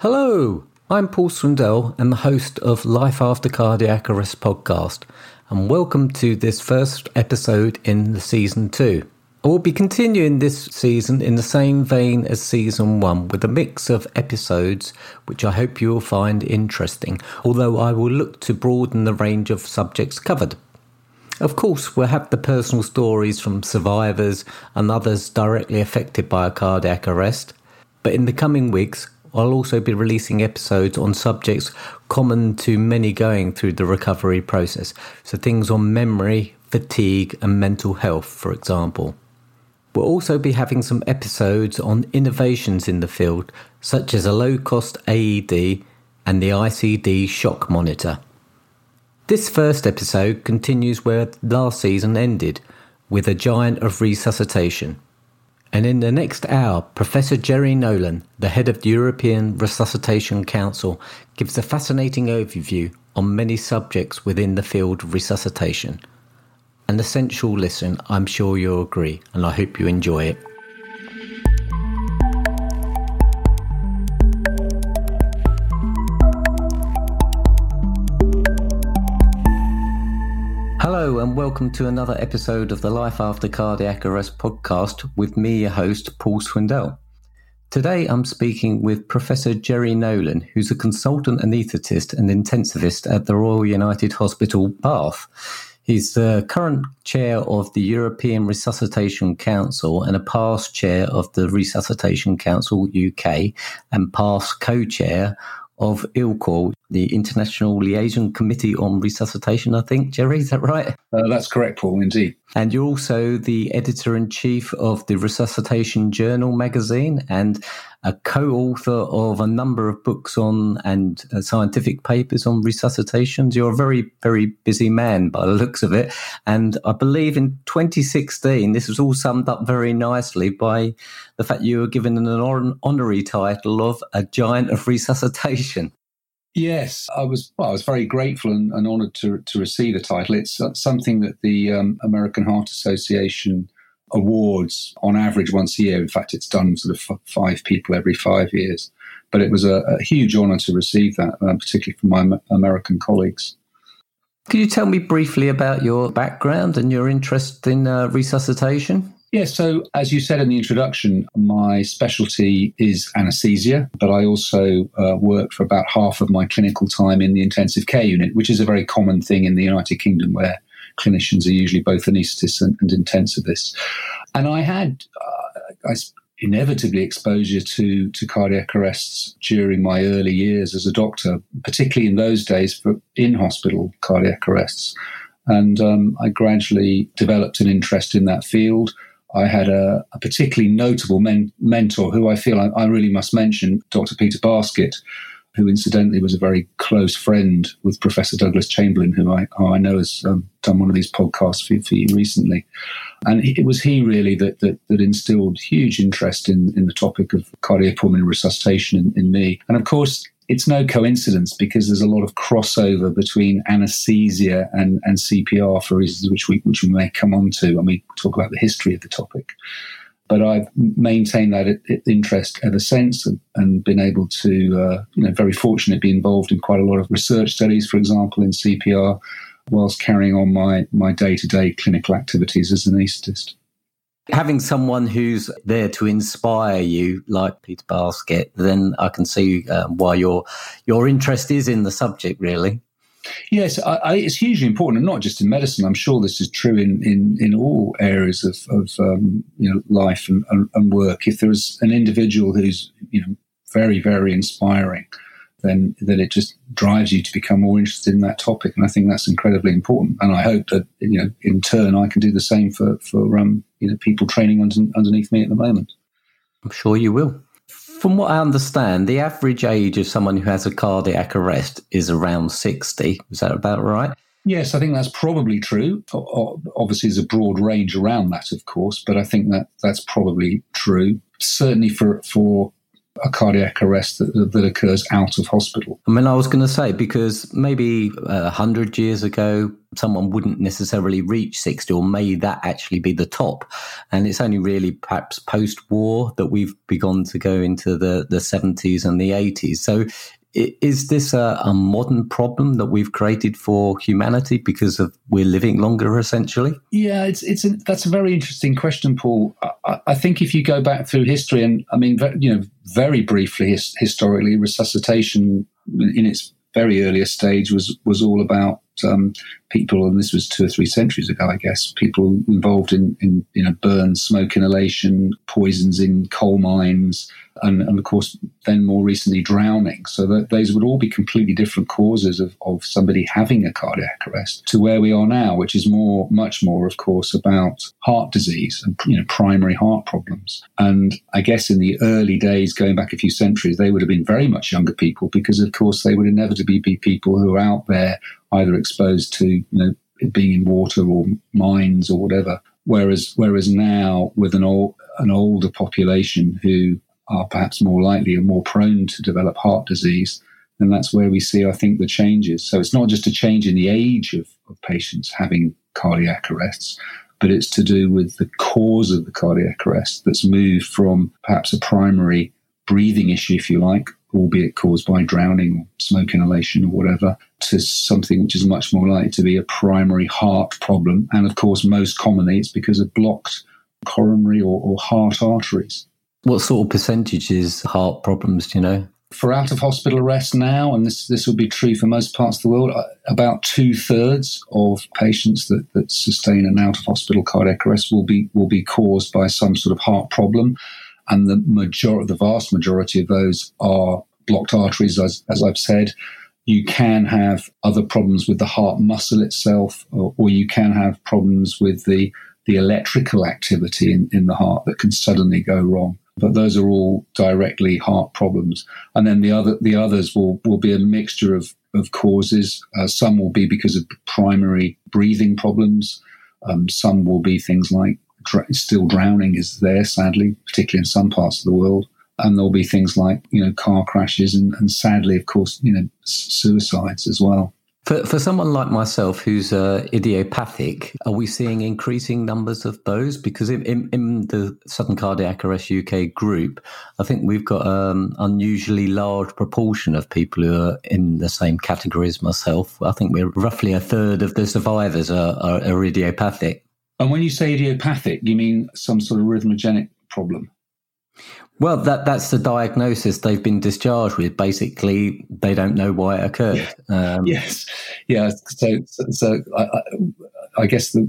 Hello, I'm Paul Swindell and the host of Life After Cardiac Arrest podcast, and welcome to this first episode in the season two. I will be continuing this season in the same vein as season one with a mix of episodes which I hope you will find interesting, although I will look to broaden the range of subjects covered. Of course, we'll have the personal stories from survivors and others directly affected by a cardiac arrest, but in the coming weeks, I'll also be releasing episodes on subjects common to many going through the recovery process. So, things on memory, fatigue, and mental health, for example. We'll also be having some episodes on innovations in the field, such as a low cost AED and the ICD shock monitor. This first episode continues where last season ended, with a giant of resuscitation. And in the next hour, Professor Jerry Nolan, the head of the European Resuscitation Council, gives a fascinating overview on many subjects within the field of resuscitation. An essential listen, I'm sure you'll agree, and I hope you enjoy it. Hello, and welcome to another episode of the Life After Cardiac Arrest podcast with me, your host, Paul Swindell. Today, I'm speaking with Professor Jerry Nolan, who's a consultant anaesthetist and intensivist at the Royal United Hospital, Bath. He's the current chair of the European Resuscitation Council and a past chair of the Resuscitation Council UK and past co chair of ILCOR, the International Liaison Committee on Resuscitation, I think. Jerry, is that right? Uh, that's correct, Paul, indeed. And you're also the editor in chief of the Resuscitation Journal magazine and a co author of a number of books on and uh, scientific papers on resuscitations. You're a very, very busy man by the looks of it. And I believe in 2016, this was all summed up very nicely by the fact you were given an honorary title of a giant of resuscitation. Yes, I was. Well, I was very grateful and, and honoured to to receive the title. It's something that the um, American Heart Association awards on average once a year. In fact, it's done sort of f- five people every five years. But it was a, a huge honour to receive that, uh, particularly from my American colleagues. Could you tell me briefly about your background and your interest in uh, resuscitation? Yeah, so as you said in the introduction, my specialty is anesthesia, but I also uh, work for about half of my clinical time in the intensive care unit, which is a very common thing in the United Kingdom where clinicians are usually both anaesthetists and, and intensivists. And I had uh, I, inevitably exposure to, to cardiac arrests during my early years as a doctor, particularly in those days for in hospital cardiac arrests. And um, I gradually developed an interest in that field. I had a, a particularly notable men- mentor who I feel I, I, really must mention, Dr. Peter Baskett, who incidentally was a very close friend with Professor Douglas Chamberlain, who I, who I know has um, done one of these podcasts for, for you recently. And it was he really that, that, that, instilled huge interest in, in the topic of cardiopulmonary resuscitation in, in me. And of course, it's no coincidence because there's a lot of crossover between anesthesia and, and CPR for reasons which we which we may come on to when we talk about the history of the topic. But I've maintained that interest ever since and, and been able to, uh, you know, very fortunate to be involved in quite a lot of research studies, for example, in CPR, whilst carrying on my my day to day clinical activities as an anaesthetist having someone who's there to inspire you, like Peter Baskett, then I can see um, why your your interest is in the subject. Really, yes, I, I, it's hugely important, and not just in medicine. I'm sure this is true in in, in all areas of, of um, you know life and, and, and work. If there's an individual who's you know very very inspiring then then it just drives you to become more interested in that topic. And I think that's incredibly important. And I hope that you know, in turn, I can do the same for for um, you know people training under, underneath me at the moment. I'm sure you will. From what I understand, the average age of someone who has a cardiac arrest is around 60. Is that about right? Yes, I think that's probably true. Obviously, there's a broad range around that, of course, but I think that that's probably true. Certainly for for a cardiac arrest that, that occurs out of hospital. I mean, I was going to say, because maybe uh, hundred years ago, someone wouldn't necessarily reach 60, or may that actually be the top? And it's only really perhaps post war that we've begun to go into the, the 70s and the 80s. So is this a, a, modern problem that we've created for humanity because of we're living longer essentially? Yeah it's it's a, that's a very interesting question paul. I, I, think if you go back through history and i mean you know very briefly his, historically resuscitation in its very earliest stage was was all about um, people, and this was two or three centuries ago, I guess, people involved in, in you know burn, smoke inhalation, poisons in coal mines, and, and of course then more recently drowning. So that those would all be completely different causes of, of somebody having a cardiac arrest to where we are now, which is more, much more, of course, about heart disease and you know primary heart problems. And I guess in the early days, going back a few centuries, they would have been very much younger people because, of course, they would inevitably be people who are out there either exposed to you know being in water or mines or whatever. Whereas whereas now with an old an older population who are perhaps more likely or more prone to develop heart disease, then that's where we see, I think, the changes. So it's not just a change in the age of, of patients having cardiac arrests, but it's to do with the cause of the cardiac arrest that's moved from perhaps a primary breathing issue, if you like, albeit caused by drowning or smoke inhalation or whatever, to something which is much more likely to be a primary heart problem. And of course, most commonly, it's because of blocked coronary or, or heart arteries. What sort of percentage is heart problems, do you know? For out of hospital arrest now, and this, this will be true for most parts of the world, uh, about two thirds of patients that, that sustain an out of hospital cardiac arrest will be will be caused by some sort of heart problem and the major, the vast majority of those are blocked arteries, as, as I've said. You can have other problems with the heart muscle itself, or, or you can have problems with the the electrical activity in, in the heart that can suddenly go wrong. But those are all directly heart problems. And then the other the others will, will be a mixture of, of causes. Uh, some will be because of primary breathing problems. Um, some will be things like still drowning is there, sadly, particularly in some parts of the world. And there'll be things like, you know, car crashes and, and sadly, of course, you know, suicides as well. For, for someone like myself who's uh, idiopathic, are we seeing increasing numbers of those? Because in, in, in the Sudden Cardiac Arrest UK group, I think we've got an um, unusually large proportion of people who are in the same category as myself. I think we're roughly a third of the survivors are, are, are idiopathic. And when you say idiopathic, you mean some sort of rhythmogenic problem? Well, that that's the diagnosis they've been discharged with. Basically, they don't know why it occurred. Yeah. Um, yes, yeah. So, so, so I, I, guess the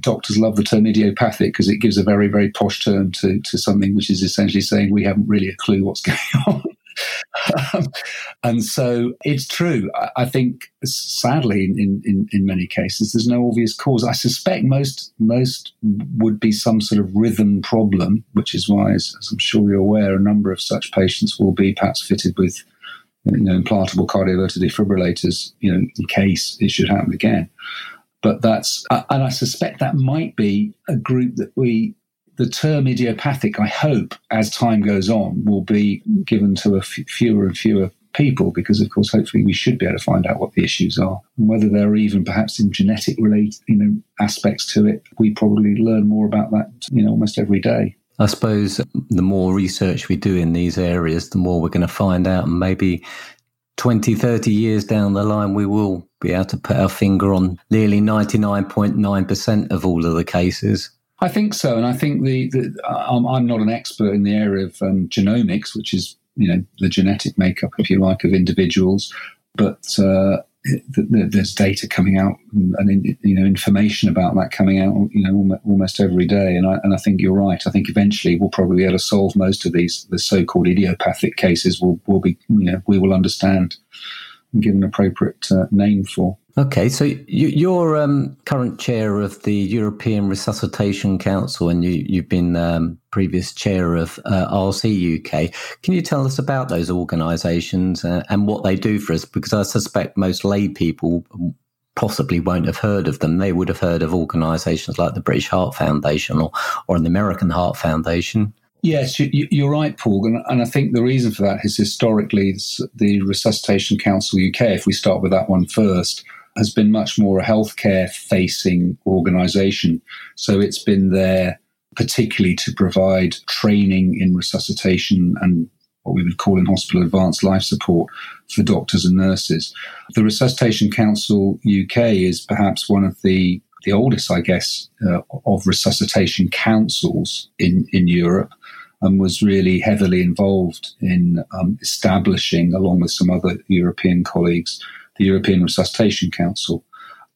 doctors love the term idiopathic because it gives a very, very posh term to to something which is essentially saying we haven't really a clue what's going on um, and so it's true. I, I think, sadly, in, in, in many cases, there's no obvious cause. I suspect most most would be some sort of rhythm problem, which is why, as, as I'm sure you're aware, a number of such patients will be perhaps fitted with you know, implantable cardioverter defibrillators, you know, in case it should happen again. But that's, and I suspect that might be a group that we the term idiopathic, I hope, as time goes on, will be given to a f- fewer and fewer people because, of course, hopefully we should be able to find out what the issues are and whether there are even perhaps in genetic related, you know, aspects to it. We probably learn more about that, you know, almost every day. I suppose the more research we do in these areas, the more we're going to find out, and maybe 20, 30 years down the line, we will be able to put our finger on nearly 99.9% of all of the cases. I think so, and I think the, the I'm, I'm, not an expert in the area of um, genomics, which is you know the genetic makeup, if you like, of individuals, but uh, there's data coming out and you know information about that coming out you know almost every day and I, and I think you're right. I think eventually we'll probably be able to solve most of these the so-called idiopathic cases will will be you know we will understand give an appropriate uh, name for Okay, so you, are um, current chair of the European Resuscitation Council, and you, have been um, previous chair of uh, RC UK. Can you tell us about those organisations uh, and what they do for us? Because I suspect most lay people possibly won't have heard of them. They would have heard of organisations like the British Heart Foundation or, or the American Heart Foundation. Yes, you, are right, Paul. And, I think the reason for that is historically the Resuscitation Council UK, if we start with that one first, has been much more a healthcare facing organisation. So it's been there particularly to provide training in resuscitation and what we would call in hospital advanced life support for doctors and nurses. The Resuscitation Council UK is perhaps one of the the oldest, I guess, uh, of resuscitation councils in, in Europe and was really heavily involved in um, establishing, along with some other European colleagues, the European Resuscitation Council.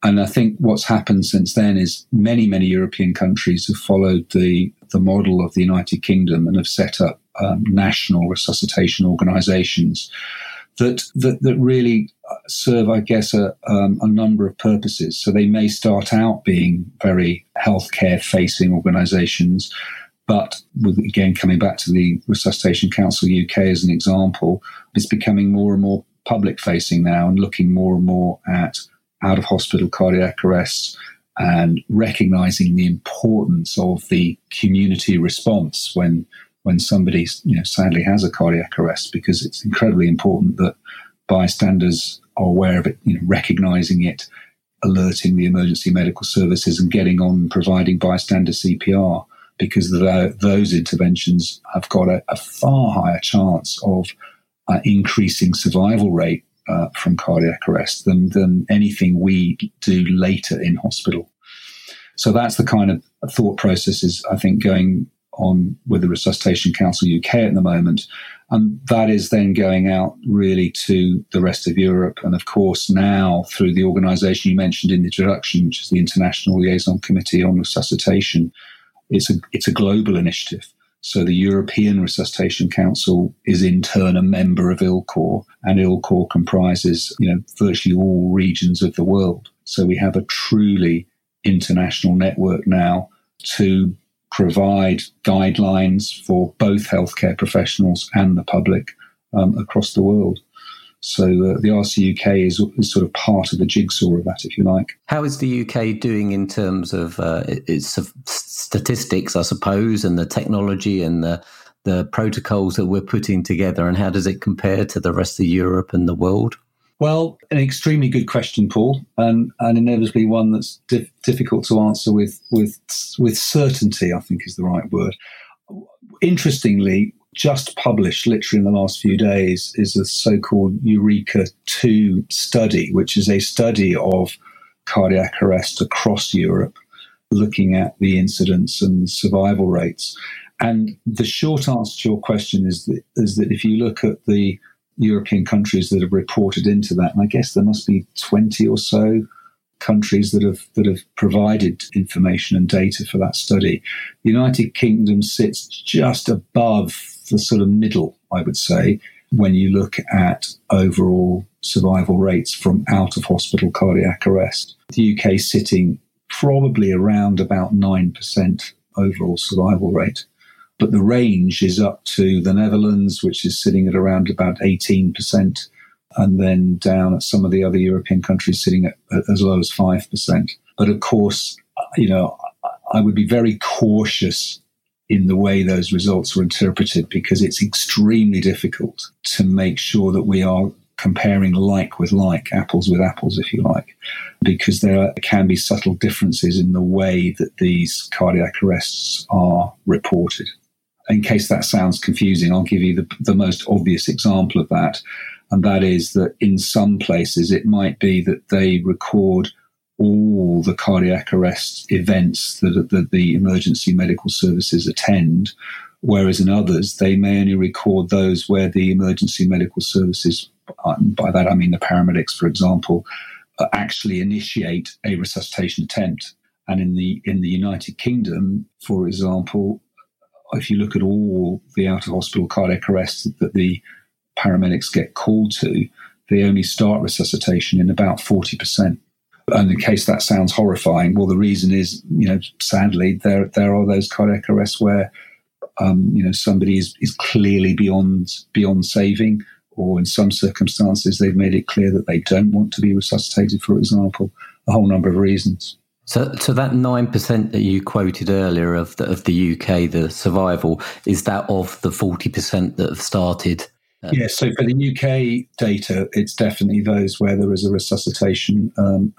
And I think what's happened since then is many, many European countries have followed the, the model of the United Kingdom and have set up um, national resuscitation organizations that, that, that really serve, I guess, a, um, a number of purposes. So they may start out being very healthcare facing organizations but again, coming back to the Resuscitation Council UK as an example, it's becoming more and more public facing now and looking more and more at out of hospital cardiac arrests and recognizing the importance of the community response when when somebody you know sadly has a cardiac arrest because it's incredibly important that bystanders are aware of it you know recognizing it alerting the emergency medical services and getting on providing bystander CPR because those interventions have got a, a far higher chance of uh, increasing survival rate uh, from cardiac arrest than, than anything we do later in hospital. So that's the kind of thought processes I think going on with the Resuscitation Council UK at the moment. And that is then going out really to the rest of Europe. And of course, now through the organization you mentioned in the introduction, which is the International Liaison Committee on Resuscitation, it's a it's a global initiative. So the European Resuscitation Council is in turn a member of ILCOR, and ILCOR comprises you know virtually all regions of the world. So we have a truly international network now to provide guidelines for both healthcare professionals and the public um, across the world. So uh, the RCUK is, is sort of part of the jigsaw of that, if you like. How is the UK doing in terms of uh, its statistics, I suppose, and the technology and the the protocols that we're putting together, and how does it compare to the rest of Europe and the world? Well, an extremely good question, Paul, and, and inevitably one that's dif- difficult to answer with with with certainty. I think is the right word. Interestingly, just published literally in the last few days is a so-called EuReCa 2 study, which is a study of cardiac arrest across Europe, looking at the incidence and survival rates. And the short answer to your question is that, is that if you look at the European countries that have reported into that, and I guess there must be 20 or so countries that have that have provided information and data for that study. The United Kingdom sits just above the sort of middle, I would say, when you look at overall survival rates from out of hospital cardiac arrest. The UK sitting probably around about 9% overall survival rate. But the range is up to the Netherlands, which is sitting at around about 18%, and then down at some of the other European countries sitting at, at as low as 5%. But of course, you know, I would be very cautious in the way those results were interpreted because it's extremely difficult to make sure that we are comparing like with like, apples with apples, if you like, because there can be subtle differences in the way that these cardiac arrests are reported. In case that sounds confusing, I'll give you the, the most obvious example of that. And that is that in some places it might be that they record all the cardiac arrest events that, that the emergency medical services attend, whereas in others, they may only record those where the emergency medical services, by that I mean the paramedics, for example, uh, actually initiate a resuscitation attempt. And in the in the United Kingdom, for example, if you look at all the out of hospital cardiac arrests that the paramedics get called to, they only start resuscitation in about 40%. And in case that sounds horrifying, well, the reason is, you know, sadly, there there are those cardiac arrests where, um, you know, somebody is, is clearly beyond beyond saving, or in some circumstances they've made it clear that they don't want to be resuscitated, for example, a whole number of reasons. So, so that nine percent that you quoted earlier of the, of the UK, the survival is that of the forty percent that have started. Uh, yes. So for the UK data, it's definitely those where there is a resuscitation um,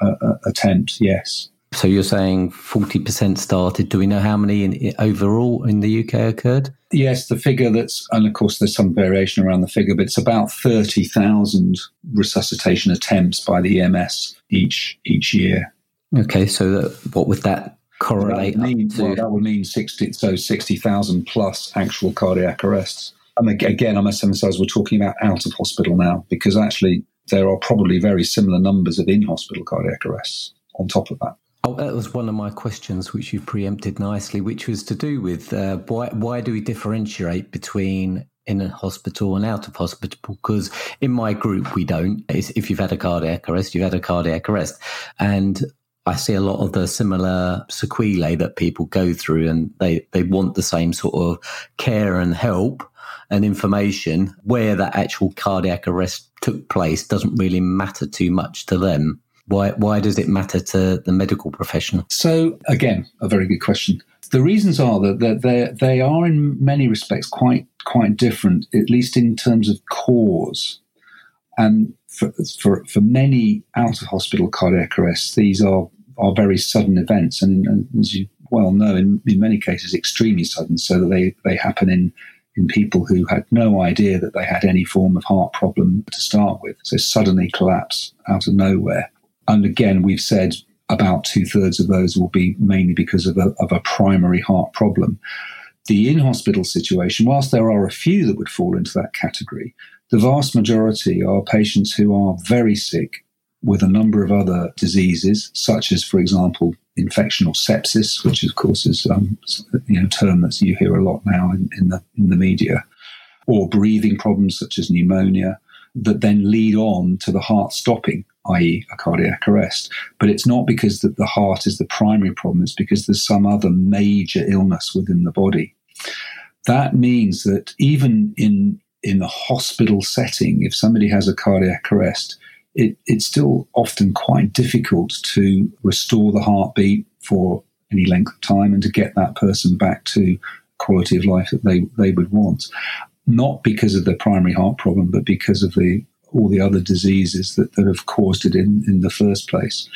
attempt. Yes. So you're saying forty percent started. Do we know how many in, overall in the UK occurred? Yes, the figure that's, and of course there's some variation around the figure, but it's about thirty thousand resuscitation attempts by the EMS each each year. Okay, so that, what would that correlate that would mean, to? Well, that would mean 60, so 60,000 plus actual cardiac arrests. And again, I must emphasize we're talking about out of hospital now because actually there are probably very similar numbers of in hospital cardiac arrests on top of that. Oh, that was one of my questions, which you preempted nicely, which was to do with uh, why why do we differentiate between in a hospital and out of hospital? Because in my group we don't. If you've had a cardiac arrest you've had a cardiac arrest. And I see a lot of the similar sequelae that people go through, and they, they want the same sort of care and help and information. Where that actual cardiac arrest took place doesn't really matter too much to them. Why, why does it matter to the medical professional? So, again, a very good question. The reasons are that, they, they are, in many respects, quite, quite different, at least in terms of cause. And for, for, for many out of hospital cardiac arrests, these are are very sudden events, and, and as you well know, in, in many cases, extremely sudden, so that they, they happen in in people who had no idea that they had any form of heart problem to start with. So suddenly collapse out of nowhere. And again, we've said about two thirds of those will be mainly because of a, of a primary heart problem. The in hospital situation, whilst there are a few that would fall into that category, the vast majority are patients who are very sick with a number of other diseases, such as, for example, infection or sepsis, which of course is um, you know, a term that you hear a lot now in, in, the in the media, or breathing problems such as pneumonia, that then lead on to the heart stopping, i.e., a cardiac arrest. But it's not because that the heart is the primary problem; it's because there's some other major illness within the body. That means that even in in a hospital setting, if somebody has a cardiac arrest, it, it's still often quite difficult to restore the heartbeat for any length of time and to get that person back to quality of life that they, they would want. Not because of the primary heart problem, but because of the all the other diseases that, that have caused it in, in the first place.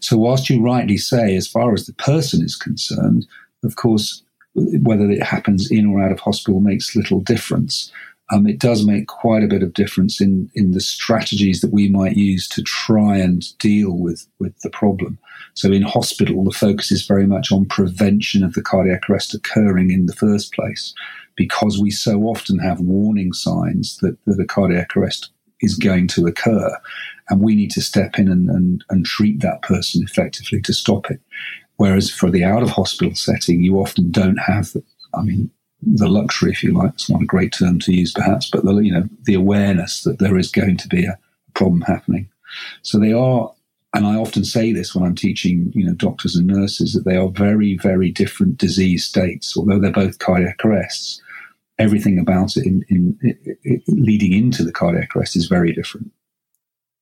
So, whilst you rightly say, as far as the person is concerned, of course, whether it happens in or out of hospital makes little difference um, it does make quite a bit of difference in in the strategies that we might use to try and deal with with the problem. So in hospital, the focus is very much on prevention of the cardiac arrest occurring in the first place, because we so often have warning signs that, that a cardiac arrest is going to occur, and we need to step in and, and, and treat that person effectively to stop it. Whereas for the out of hospital setting, you often don't have, I mean, the luxury, if you like. It's not a great term to use, perhaps, but the, you know the awareness that there is going to be a problem happening. So they are, and I often say this when I'm teaching, you know, doctors and nurses that they are very, very different disease states. Although they're both cardiac arrests, everything about it, in, in, in leading into the cardiac arrest is very different.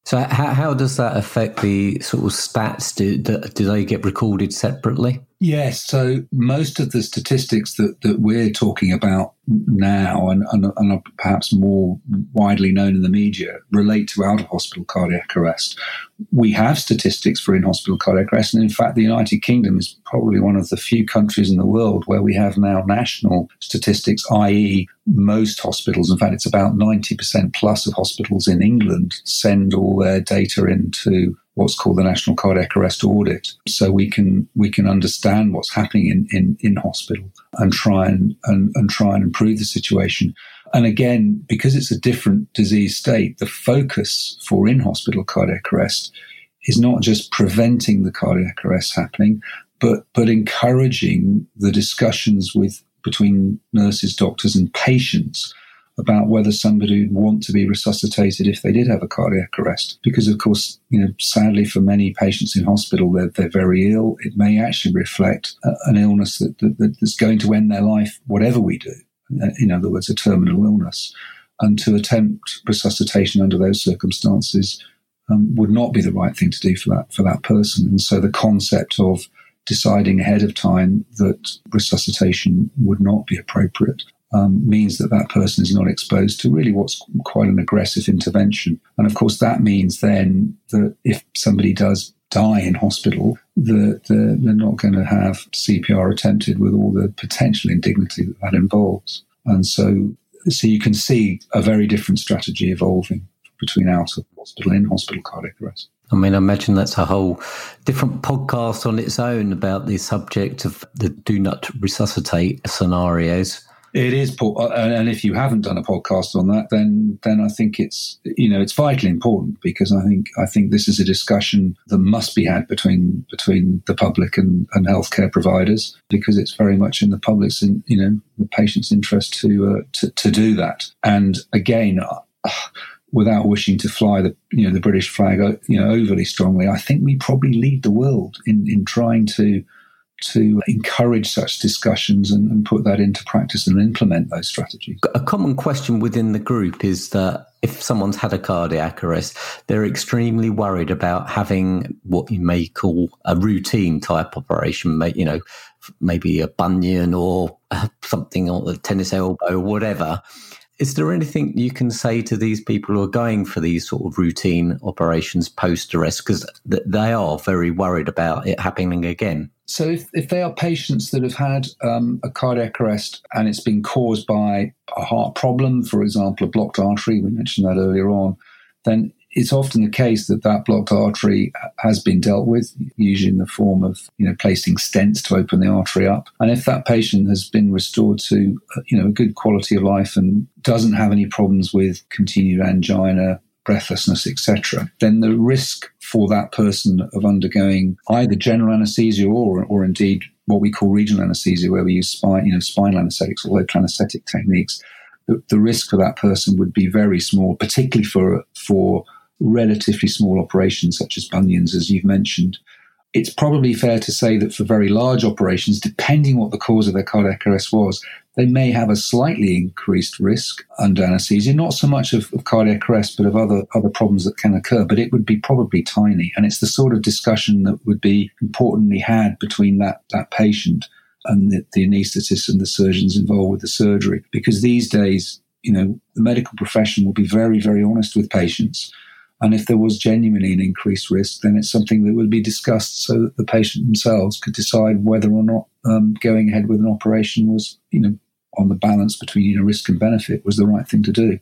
So how, how does that affect the sort of stats? Do, do they get recorded separately? Yes. So most of the statistics that, that we're talking about now and, and, and, are perhaps more widely known in the media relate to out of hospital cardiac arrest. We have statistics for in hospital cardiac arrest. And in fact, the United Kingdom is probably one of the few countries in the world where we have now national statistics, i.e., most hospitals, in fact, it's about 90% plus of hospitals in England send all their data into what's called the National Cardiac Arrest Audit, so we can we can understand what's happening in in, in hospital and try and, and and try and improve the situation. And again, because it's a different disease state, the focus for in hospital cardiac arrest is not just preventing the cardiac arrest happening, but but encouraging the discussions with between nurses, doctors, and patients about whether somebody would want to be resuscitated if they did have a cardiac arrest. Because, of course, you know, sadly for many patients in hospital, they're, they're very ill. It may actually reflect uh, an illness that, that, that's going to end their life, whatever we do. Uh, in other words, a terminal illness. And to attempt resuscitation under those circumstances um, would not be the right thing to do for that for that person. And so the concept of deciding ahead of time that resuscitation would not be appropriate um, means that that person is not exposed to really what's quite an aggressive intervention. And of course, that means then that if somebody does die in hospital, that they're, they're not going to have CPR attempted with all the potential indignity that that involves. And so, so you can see a very different strategy evolving between out of hospital and in hospital cardiac arrest. I mean, I imagine that's a whole different podcast on its own about the subject of the do not resuscitate scenarios. It is, uh, and if you haven't done a podcast on that, then then I think it's you know it's vitally important because I think I think this is a discussion that must be had between between the public and, and healthcare providers because it's very much in the public's in you know the patient's interest to uh, to, to do that. And again. Uh, without wishing to fly the you know the British flag uh, you know overly strongly, I think we probably lead the world in in trying to to encourage such discussions and, and, put that into practice and implement those strategies. A common question within the group is that if someone's had a cardiac arrest, they're extremely worried about having what you may call a routine type operation, you know, maybe a bunion or something on the tennis elbow or whatever. Is there anything you can say to these people who are going for these sort of routine operations post arrest? Because they are very worried about it happening again. So, if, if they are patients that have had um, a cardiac arrest and it's been caused by a heart problem, for example, a blocked artery, we mentioned that earlier on, then it's often the case that that blocked artery has been dealt with, usually in the form of you know placing stents to open the artery up. And if that patient has been restored to you know a good quality of life and doesn't have any problems with continued angina, breathlessness, etc., then the risk for that person of undergoing either general anesthesia or, or indeed what we call regional anesthesia, where we use spine, you know, spinal anesthetics or local anesthetic techniques, the, the risk for that person would be very small, particularly for for relatively small operations such as bunions, as you've mentioned it's probably fair to say that for very large operations, depending what the cause of their cardiac arrest was, they may have a slightly increased risk under anesthesia, not so much of, of, cardiac arrest, but of other, other problems that can occur. But it would be probably tiny. And it's the sort of discussion that would be importantly had between that, that patient and the, the anaesthetist and the surgeons involved with the surgery. Because these days, you know, the medical profession will be very, very honest with patients and if there was genuinely an increased risk, then it's something that would be discussed so that the patient themselves could decide whether or not um, going ahead with an operation was, you know, on the balance between you know, risk and benefit was the right thing to do.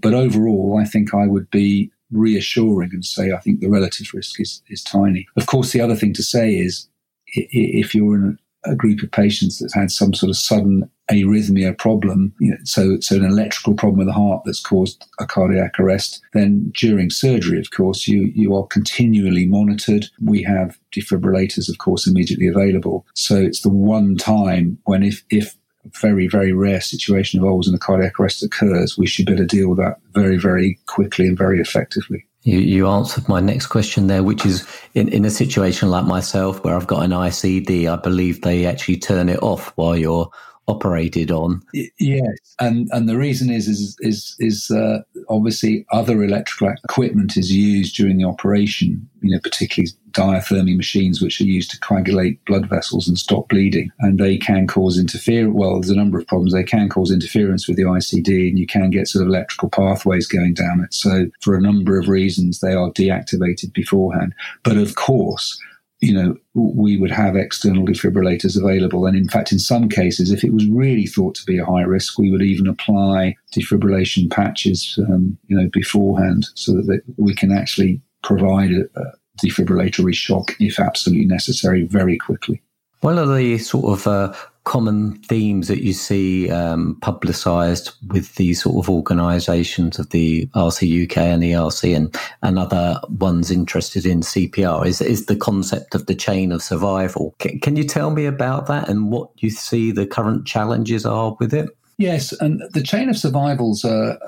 But overall, I think I would be reassuring and say I think the relative risk is, is tiny. Of course, the other thing to say is if you're in a group of patients that's had some sort of sudden arrhythmia problem, you know, so so an electrical problem with the heart that's caused a cardiac arrest, then during surgery, of course, you you are continually monitored. We have defibrillators, of course, immediately available. So it's the one time when if if very, very rare situation evolves in a cardiac arrest occurs, we should be able to deal with that very, very quickly and very effectively. You, you answered my next question there, which is in, in a situation like myself where I've got an ICD, I believe they actually turn it off while you're operated on. Yes, and and the reason is is is is uh, obviously other electrical equipment is used during the operation. You know, particularly diathermy machines, which are used to coagulate blood vessels and stop bleeding, and they can cause interference. Well, there's a number of problems. They can cause interference with the ICD, and you can get sort of electrical pathways going down it. So, for a number of reasons, they are deactivated beforehand. But of course you know, we would have external defibrillators available. And in fact, in some cases, if it was really thought to be a high risk, we would even apply defibrillation patches, um, you know, beforehand so that we can actually provide a, a defibrillatory shock if absolutely necessary very quickly. One of the sort of uh, common themes that you see um, publicised with these sort of organisations of the RC UK and ERC and, and other ones interested in CPR is, is the concept of the chain of survival. Can, can you tell me about that and what you see the current challenges are with it? Yes, and the chain of survival's a,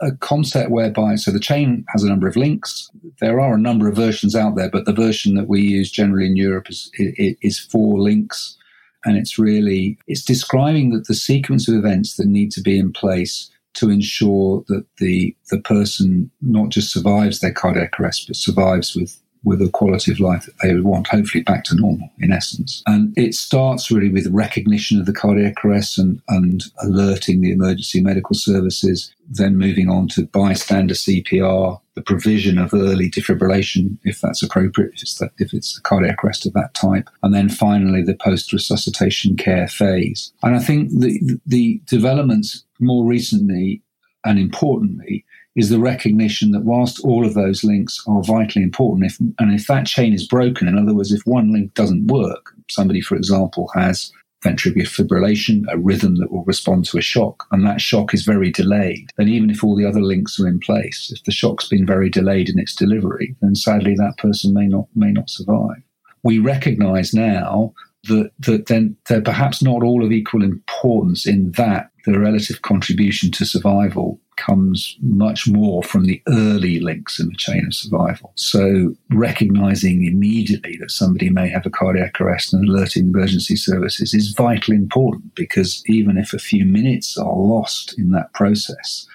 a concept whereby so the chain has a number of links. There are a number of versions out there, but the version that we use generally in Europe is, is four links and it's really it's describing that the sequence of events that need to be in place to ensure that the the person not just survives their cardiac arrest but survives with with a quality of life that they would want, hopefully back to normal in essence. And it starts really with recognition of the cardiac arrest and, and alerting the emergency medical services, then moving on to bystander CPR, the provision of early defibrillation if that's appropriate, if it's, if it's the cardiac arrest of that type, and then finally the post resuscitation care phase. And I think the, the developments more recently and importantly is the recognition that whilst all of those links are vitally important, if, and if that chain is broken, in other words, if one link doesn't work, somebody, for example, has ventricular fibrillation, a rhythm that will respond to a shock, and that shock is very delayed, then even if all the other links are in place, if the shock's been very delayed in its delivery, then sadly that person may not may not survive. We recognise now that that then they're perhaps not all of equal importance in that the relative contribution to survival comes much more from the early links in the chain of survival. So, recognizing immediately that somebody may have a cardiac arrest and alerting emergency services is vitally important because even if a few minutes are lost in that process,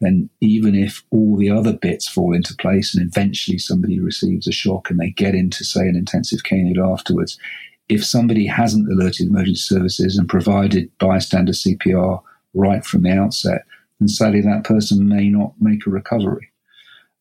then even if all the other bits fall into place and eventually somebody receives a shock and they get into, say, an intensive care unit afterwards, if somebody hasn't alerted emergency services and provided bystander CPR right from the outset, then sadly that person may not make a recovery.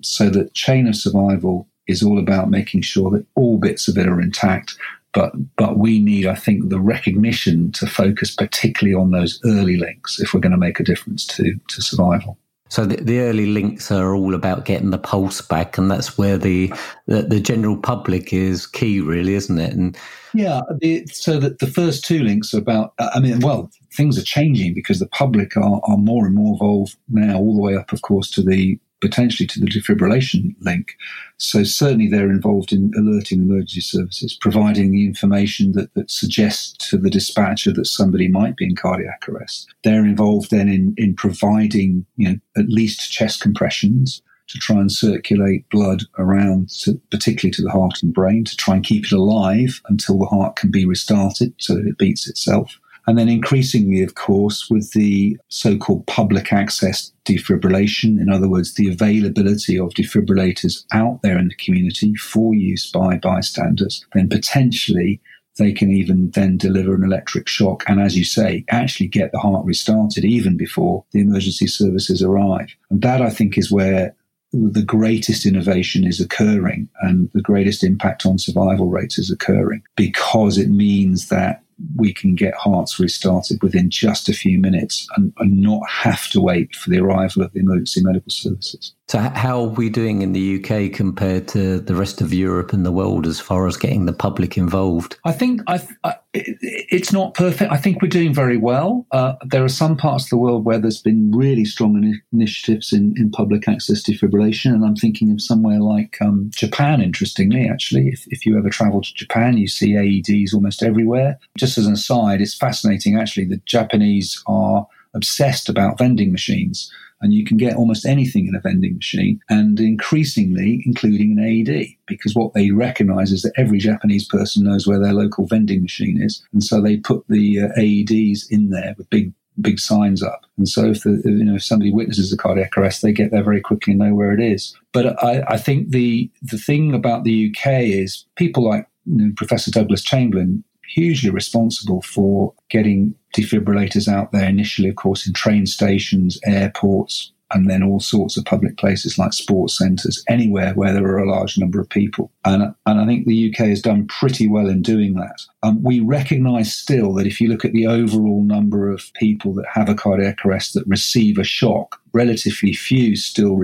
So that chain of survival is all about making sure that all bits of it are intact. But but we need, I think, the recognition to focus particularly on those early links if we're going to make a difference to to survival. So the, the, early links are all about getting the pulse back, and that's where the the, the general public is key, really, isn't it? And yeah, the, so that the first two links are about. Uh, I mean, well, things are changing because the public are, are more and more involved now, all the way up, of course, to the potentially to the defibrillation link. So certainly they're involved in alerting emergency services, providing the information that, that suggests to the dispatcher that somebody might be in cardiac arrest. They're involved then in, in providing, you know, at least chest compressions to try and circulate blood around, to, particularly to the heart and brain, to try and keep it alive until the heart can be restarted so that it beats itself. And then increasingly, of course, with the so called public access defibrillation, in other words, the availability of defibrillators out there in the community for use by bystanders, then potentially they can even then deliver an electric shock and, as you say, actually get the heart restarted even before the emergency services arrive. And that, I think, is where the greatest innovation is occurring and the greatest impact on survival rates is occurring because it means that we can get hearts restarted within just a few minutes and, and, not have to wait for the arrival of the emergency medical services. So, how are we doing in the UK compared to the rest of Europe and the world as far as getting the public involved? I think I, I, it's not perfect. I think we're doing very well. Uh, there are some parts of the world where there's been really strong in- initiatives in, in public access defibrillation, and I'm thinking of somewhere like um, Japan. Interestingly, actually, if, if you ever travel to Japan, you see AEDs almost everywhere. Just as an aside, it's fascinating. Actually, the Japanese are obsessed about vending machines and you can get almost anything in a vending machine, and increasingly including an AED, because what they recognize is that every Japanese person knows where their local vending machine is, and so they put the uh, AEDs in there with big big signs up. And so if the, you know if somebody witnesses a cardiac arrest, they get there very quickly and know where it is. But I, I think the the thing about the UK is people like you know, Professor Douglas Chamberlain hugely responsible for getting defibrillators out there initially, of course, in train stations, airports, and then all sorts of public places like sports centres, anywhere where there are a large number of people. And, and I think the UK has done pretty well in doing that. Um, we recognise still that if you look at the overall number of people that have a cardiac arrest that receive a shock, relatively few still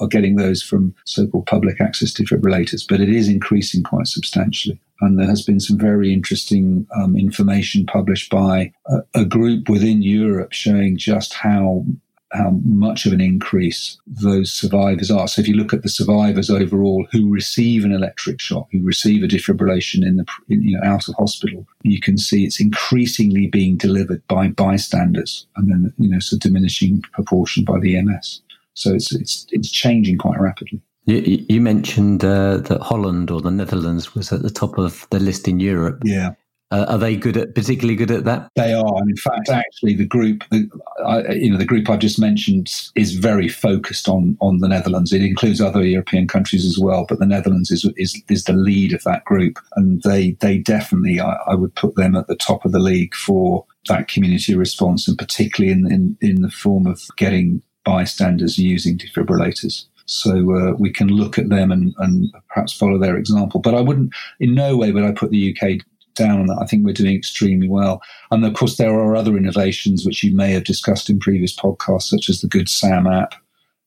are getting those from so called public access defibrillators, but it is increasing quite substantially. And there has been some very interesting um, information published by a, a group within Europe showing just how how much of an increase those survivors are. So if you look at the survivors overall who receive an electric shock, who receive a defibrillation in the you know out of hospital, you can see it's increasingly being delivered by bystanders, and then you know a diminishing proportion by the EMS. So it's it's it's changing quite rapidly. You, you mentioned uh, that Holland or the Netherlands was at the top of the list in Europe. Yeah. Uh, are they good at particularly good at that? They are, and in fact, actually, the group, the, I, you know, the group I've just mentioned is very focused on on the Netherlands. It includes other European countries as well, but the Netherlands is is, is the lead of that group, and they they definitely, I, I would put them at the top of the league for that community response, and particularly in in, in the form of getting bystanders using defibrillators. So uh, we can look at them and, and perhaps follow their example. But I wouldn't, in no way would I put the UK down on that. I think we're doing extremely well. And of course, there are other innovations which you may have discussed in previous podcasts, such as the Good Sam app,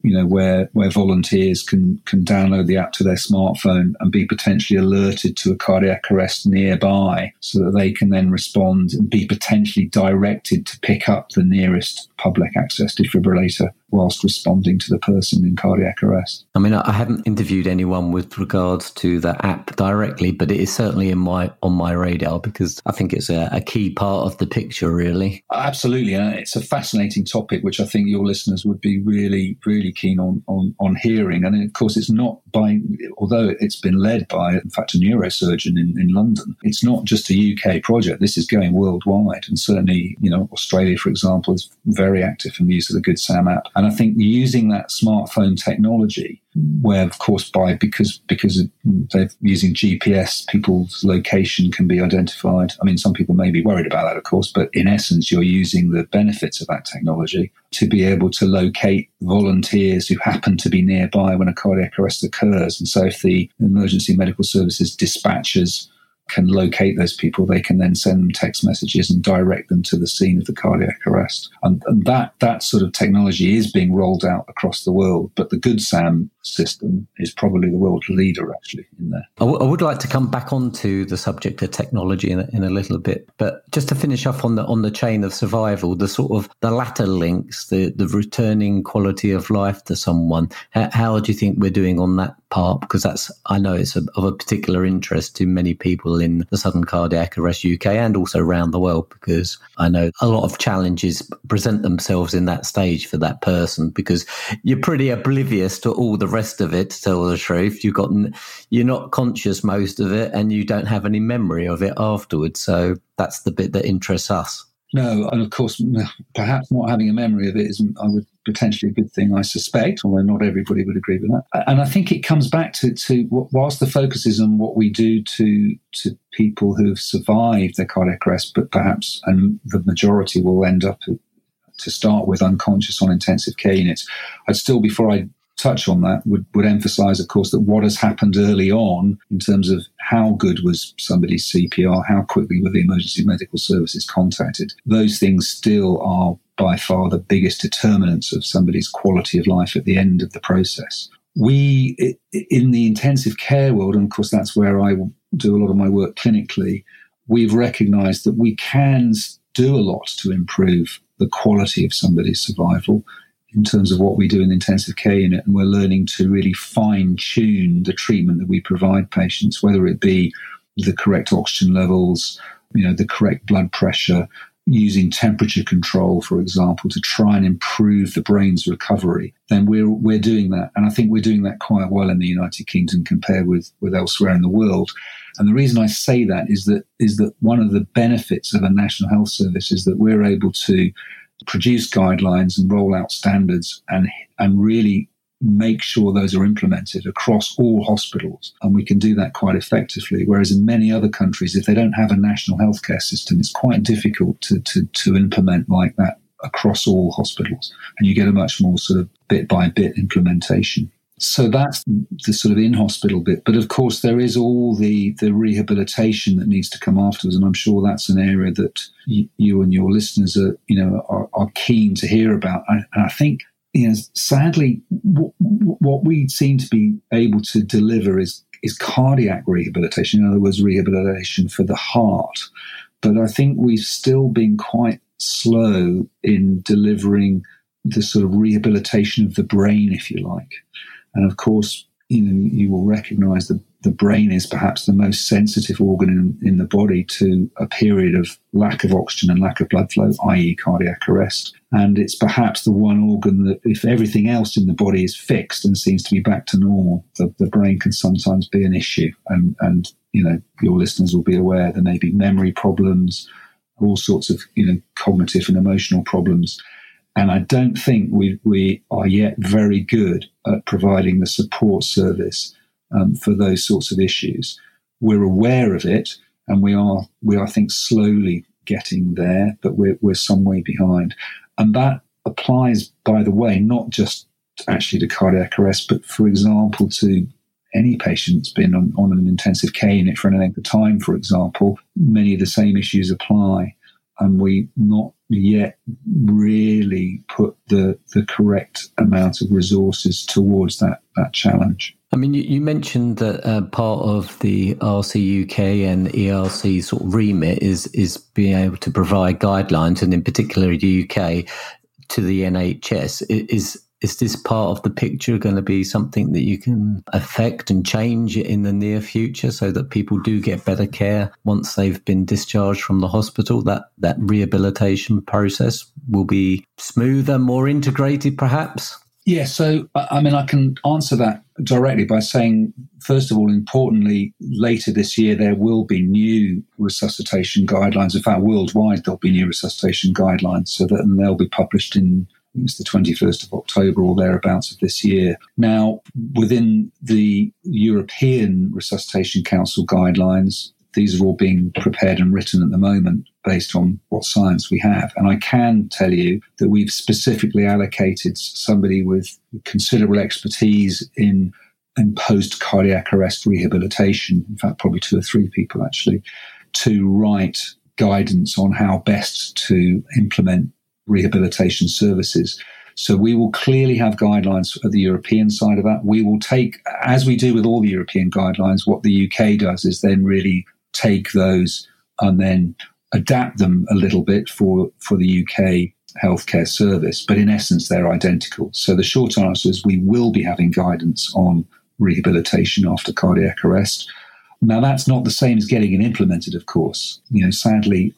you know, where where volunteers can can download the app to their smartphone and be potentially alerted to a cardiac arrest nearby, so that they can then respond and be potentially directed to pick up the nearest public access defibrillator whilst responding to the person in cardiac arrest. I mean, I haven't interviewed anyone with regards to the app directly, but it is certainly in my on my radar because I think it's a, a key part of the picture, really. Absolutely, and it's a fascinating topic, which I think your listeners would be really, really keen on on, on hearing. And of course, it's not by, although it's been led by, in fact, a neurosurgeon in, in London. It's not just a UK project. This is going worldwide, and certainly, you know, Australia, for example, is very active in the use of the Good Sam app. And I think using that smartphone technology, where of course by because because they're using GPS, people's location can be identified. I mean, some people may be worried about that, of course, but in essence, you're using the benefits of that technology to be able to locate volunteers who happen to be nearby when a cardiac arrest occurs. And so, if the emergency medical services dispatchers can locate those people, they can then send them text messages and direct them to the scene of the cardiac arrest. And, and that that sort of technology is being rolled out across the world. But the Good Sam system is probably the world leader actually in there. I, w- I would like to come back onto the subject of technology in a, in a little bit, but just to finish off on the on the chain of survival, the sort of the latter links, the the returning quality of life to someone. How, how do you think we're doing on that part? Because that's I know it's of a particular interest to many people in the Sudden Cardiac Arrest UK and also around the world because I know a lot of challenges present themselves in that stage for that person because you're pretty oblivious to all the rest of it. To tell the truth, you've got you're not conscious most of it, and you don't have any memory of it afterwards. So that's the bit that interests us. No, and of course, perhaps not having a memory of it is, I would potentially a good thing, I suspect, although not everybody would agree with that. And I think it comes back to, to whilst the focus is on what we do to to people who have survived their cardiac arrest, but perhaps and the majority will end up uh, to start with unconscious on intensive care units. I'd still, before I touch on that would, would emphasize, of course, that what has happened early on in terms of how good was somebody's CPR, how quickly were the emergency medical services contacted, those things still are by far the biggest determinants of somebody's quality of life at the end of the process. We, in the intensive care world, and of course that's where I do a lot of my work clinically, we've recognized that we can do a lot to improve the quality of somebody's survival in terms of what we do in the intensive care unit. And we're learning to really fine tune the treatment that we provide patients, whether it be the correct oxygen levels, you know, the correct blood pressure, using temperature control, for example, to try and improve the brain's recovery, then we're we're doing that. And I think we're doing that quite well in the United Kingdom compared with, with elsewhere in the world. And the reason I say that is that is that one of the benefits of a national health service is that we're able to produce guidelines and roll out standards and and really make sure those are implemented across all hospitals. And we can do that quite effectively. Whereas in many other countries, if they don't have a national healthcare system, it's quite difficult to, to, to implement like that across all hospitals. And you get a much more sort of bit by bit implementation. So that's the sort of in hospital bit. But of course, there is all the, the rehabilitation that needs to come afterwards. And I'm sure that's an area that you, you and your listeners are, you know, are, are keen to hear about. And I think, you know, sadly, w- w- what we seem to be able to deliver is, is cardiac rehabilitation. In other words, rehabilitation for the heart. But I think we've still been quite slow in delivering the sort of rehabilitation of the brain, if you like. And of course, you know, you will recognize that the brain is perhaps the most sensitive organ in, in, the body to a period of lack of oxygen and lack of blood flow, i.e., cardiac arrest. And it's perhaps the one organ that, if everything else in the body is fixed and seems to be back to normal, the, the brain can sometimes be an issue. And, and you know, your listeners will be aware there may be memory problems, all sorts of, you know, cognitive and emotional problems. And I don't think we, we are yet very good at providing the support service um, for those sorts of issues. We're aware of it, and we are, we are, I think, slowly getting there, but we're, we're some way behind. And that applies, by the way, not just actually to cardiac arrest, but for example, to any patient that's been on, on an intensive care unit for any length of time, for example, many of the same issues apply. And we not yet really put the, the correct amount of resources towards that, that challenge. I mean, you, you mentioned that uh, part of the RCUK and ERC sort of remit is is being able to provide guidelines, and in particular, the UK to the NHS. Is is this part of the picture going to be something that you can affect and change in the near future so that people do get better care once they've been discharged from the hospital? That that rehabilitation process will be smoother, more integrated, perhaps? Yeah, so I mean, I can answer that directly by saying, first of all, importantly, later this year, there will be new resuscitation guidelines. In fact, worldwide, there'll be new resuscitation guidelines, so that and they'll be published in it's the 21st of October or thereabouts of this year. Now, within the European Resuscitation Council guidelines, these are all being prepared and written at the moment based on what science we have. And I can tell you that we've specifically allocated somebody with considerable expertise in, in post cardiac arrest rehabilitation, in fact, probably two or three people actually, to write guidance on how best to implement rehabilitation services. So we will clearly have guidelines at the European side of that. We will take, as we do with all the European guidelines, what the UK does is then really take those and then adapt them a little bit for, for the UK healthcare service. But in essence, they're identical. So the short answer is we will be having guidance on rehabilitation after cardiac arrest. Now, that's not the same as getting it implemented, of course. You know, sadly,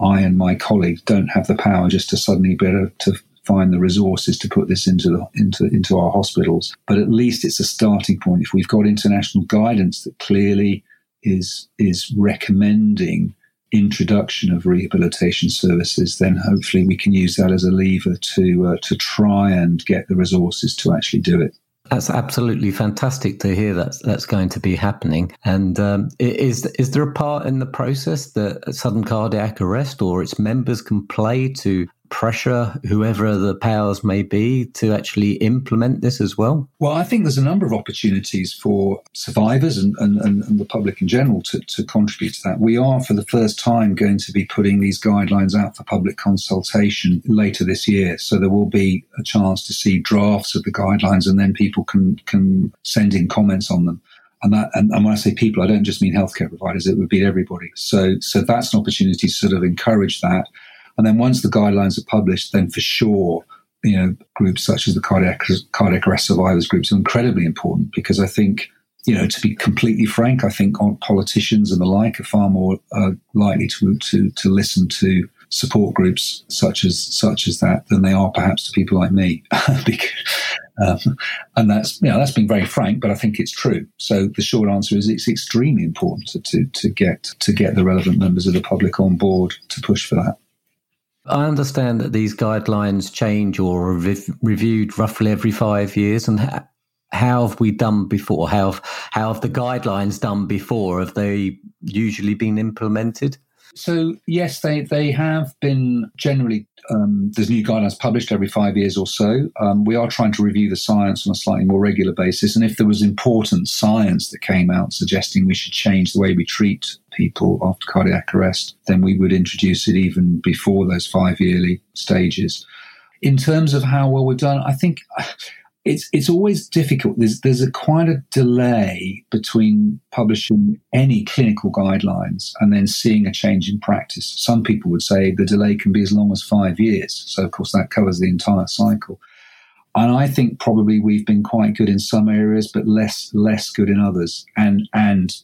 I and my colleagues don't have the power just to suddenly be able to find the resources to put this into the, into into our hospitals. But at least it's a starting point. If we've got international guidance that clearly is is recommending introduction of rehabilitation services, then hopefully we can use that as a lever to uh, to try and get the resources to actually do it. That's absolutely fantastic to hear that that's going to be happening. And um, is is there a part in the process that sudden cardiac arrest or its members can play to pressure whoever the powers may be to actually implement this as well? Well, I think there's a number of opportunities for survivors and, and, and, the public in general to, to contribute to that. We are, for the first time, going to be putting these guidelines out for public consultation later this year. So there will be a chance to see drafts of the guidelines and then people can, can send in comments on them. And that, and, and, when I say people, I don't just mean healthcare providers; it would be everybody. So, so that's an opportunity to sort of encourage that. And then once the guidelines are published, then for sure, you know, groups such as the cardiac, cardiac arrest survivors groups are incredibly important because I think, you know, to be completely frank, I think politicians and the like are far more uh, likely to, to, to listen to support groups such as such as that than they are perhaps to people like me. um, and that's you know that's being very frank, but I think it's true. So the short answer is it's extremely important to, to, to get to get the relevant members of the public on board to push for that. I understand that these guidelines change or are rev- reviewed roughly every five years. And ha- how have we done before? How have, how have the guidelines done before? Have they usually been implemented? So yes, they they have been generally. Um, there's new guidelines published every five years or so. Um, we are trying to review the science on a slightly more regular basis, and if there was important science that came out suggesting we should change the way we treat people after cardiac arrest, then we would introduce it even before those five yearly stages. In terms of how well we've done, I think it's it's always difficult. There's there's a quite a delay between publishing any clinical guidelines and then seeing a change in practice. Some people would say the delay can be as long as five years. So of course that covers the entire cycle. And I think probably we've been quite good in some areas, but less less good in others. And and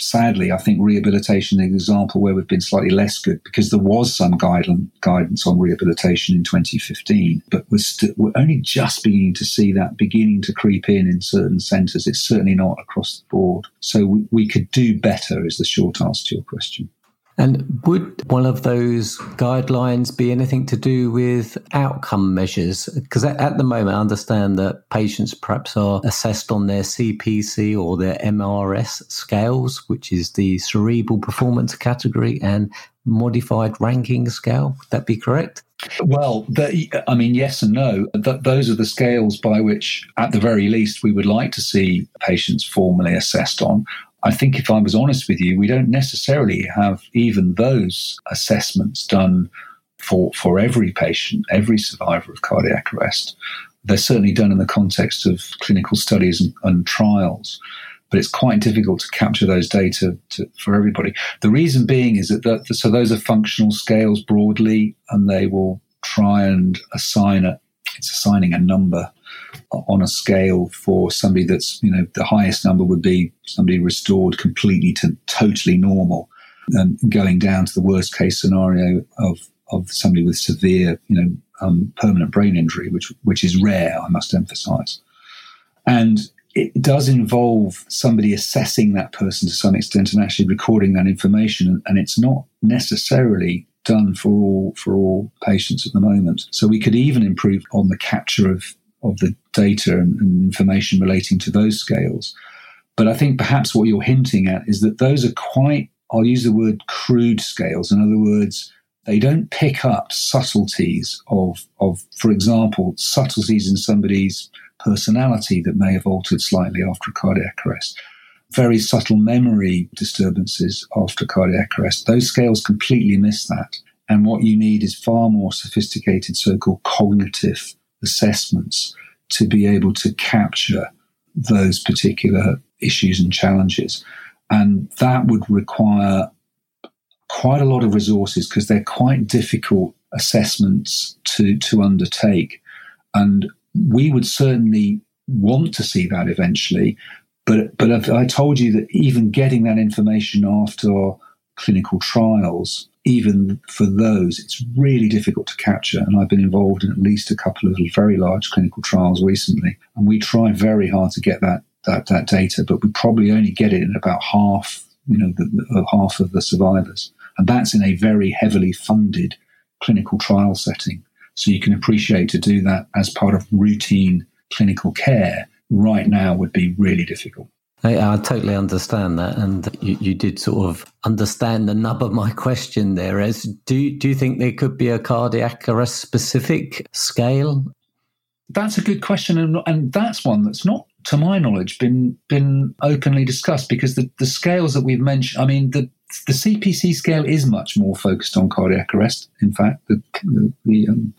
sadly, I think rehabilitation is an example where we've been slightly less good because there was some guidance on rehabilitation in 2015, but we're, st- we're only just beginning to see that beginning to creep in in certain centres. It's certainly not across the board. So we, we could do better, is the short answer to your question. And would one of those guidelines be anything to do with outcome measures? Because at the moment, I understand that patients perhaps are assessed on their CPC or their MRS scales, which is the cerebral performance category, and modified Rankin scale. Would that be correct? Well, I mean, yes and no. Th- those are the scales by which, at the very least, we would like to see patients formally assessed on. I think if I was honest with you, we don't necessarily have even those assessments done for, for every patient, every survivor of cardiac arrest. They're certainly done in the context of clinical studies and, and trials, but it's quite difficult to capture those data to, for everybody. The reason being is that, the, so those are functional scales broadly, and they will try and assign a, it's assigning a number on a scale for somebody that's, you know, the highest number would be somebody restored completely to totally normal and going down to the worst case scenario of, of somebody with severe, you know, um, permanent brain injury, which, which is rare, I must emphasize. And it does involve somebody assessing that person to some extent and actually recording that information. And it's not necessarily done for all for all patients at the moment. So we could even improve on the capture of of the data and, and information relating to those scales. But I think perhaps what you're hinting at is that those are quite, I'll use the word crude scales. In other words, they don't pick up subtleties of, of, for example, subtleties in somebody's personality that may have altered slightly after a cardiac arrest. Very subtle memory disturbances after cardiac arrest. Those scales completely miss that. And what you need is far more sophisticated so called cognitive assessments to be able to capture those particular issues and challenges. And that would require quite a lot of resources because they're quite difficult assessments to, to undertake. And we would certainly want to see that eventually. But, but I told you that even getting that information after clinical trials even for those, it's really difficult to capture. And I've been involved in at least a couple of very large clinical trials recently. And we try very hard to get that, that, that data, but we probably only get it in about half, you know, the, the, uh, half of the survivors. And that's in a very heavily funded clinical trial setting. So you can appreciate to do that as part of routine clinical care right now would be really difficult. I, I, totally understand that, and you, you, did sort of understand the nub of my question there. As do do you think there could be a cardiac arrest specific scale? That's a good question, and, and that's one that's not, to my knowledge, been been openly discussed because the, the scales that we've mentioned. I mean, the the CPC scale is much more focused on cardiac arrest. In fact, the the, the um,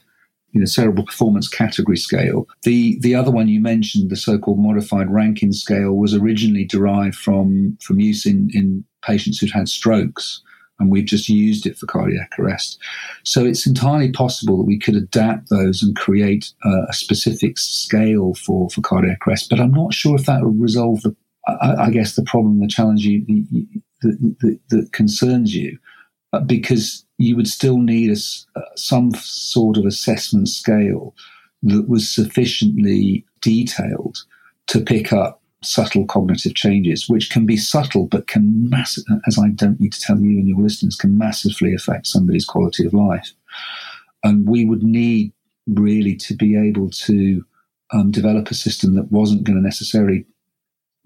you know, cerebral performance category scale. The the other one you mentioned, the so-called modified Rankin scale, was originally derived from from use in in patients who'd had strokes, and we've just used it for cardiac arrest. So it's entirely possible that we could adapt those and create uh, a specific scale for for cardiac arrest. But I'm not sure if that would resolve the I, I guess the problem, the challenge you, that, that concerns you, uh, because you would still need a, uh, some sort of assessment scale that was sufficiently detailed to pick up subtle cognitive changes, which can be subtle but can mass, as I don't need to tell you and your listeners, can massively affect somebody's quality of life. And we would need really to be able to um, develop a system that wasn't going to necessarily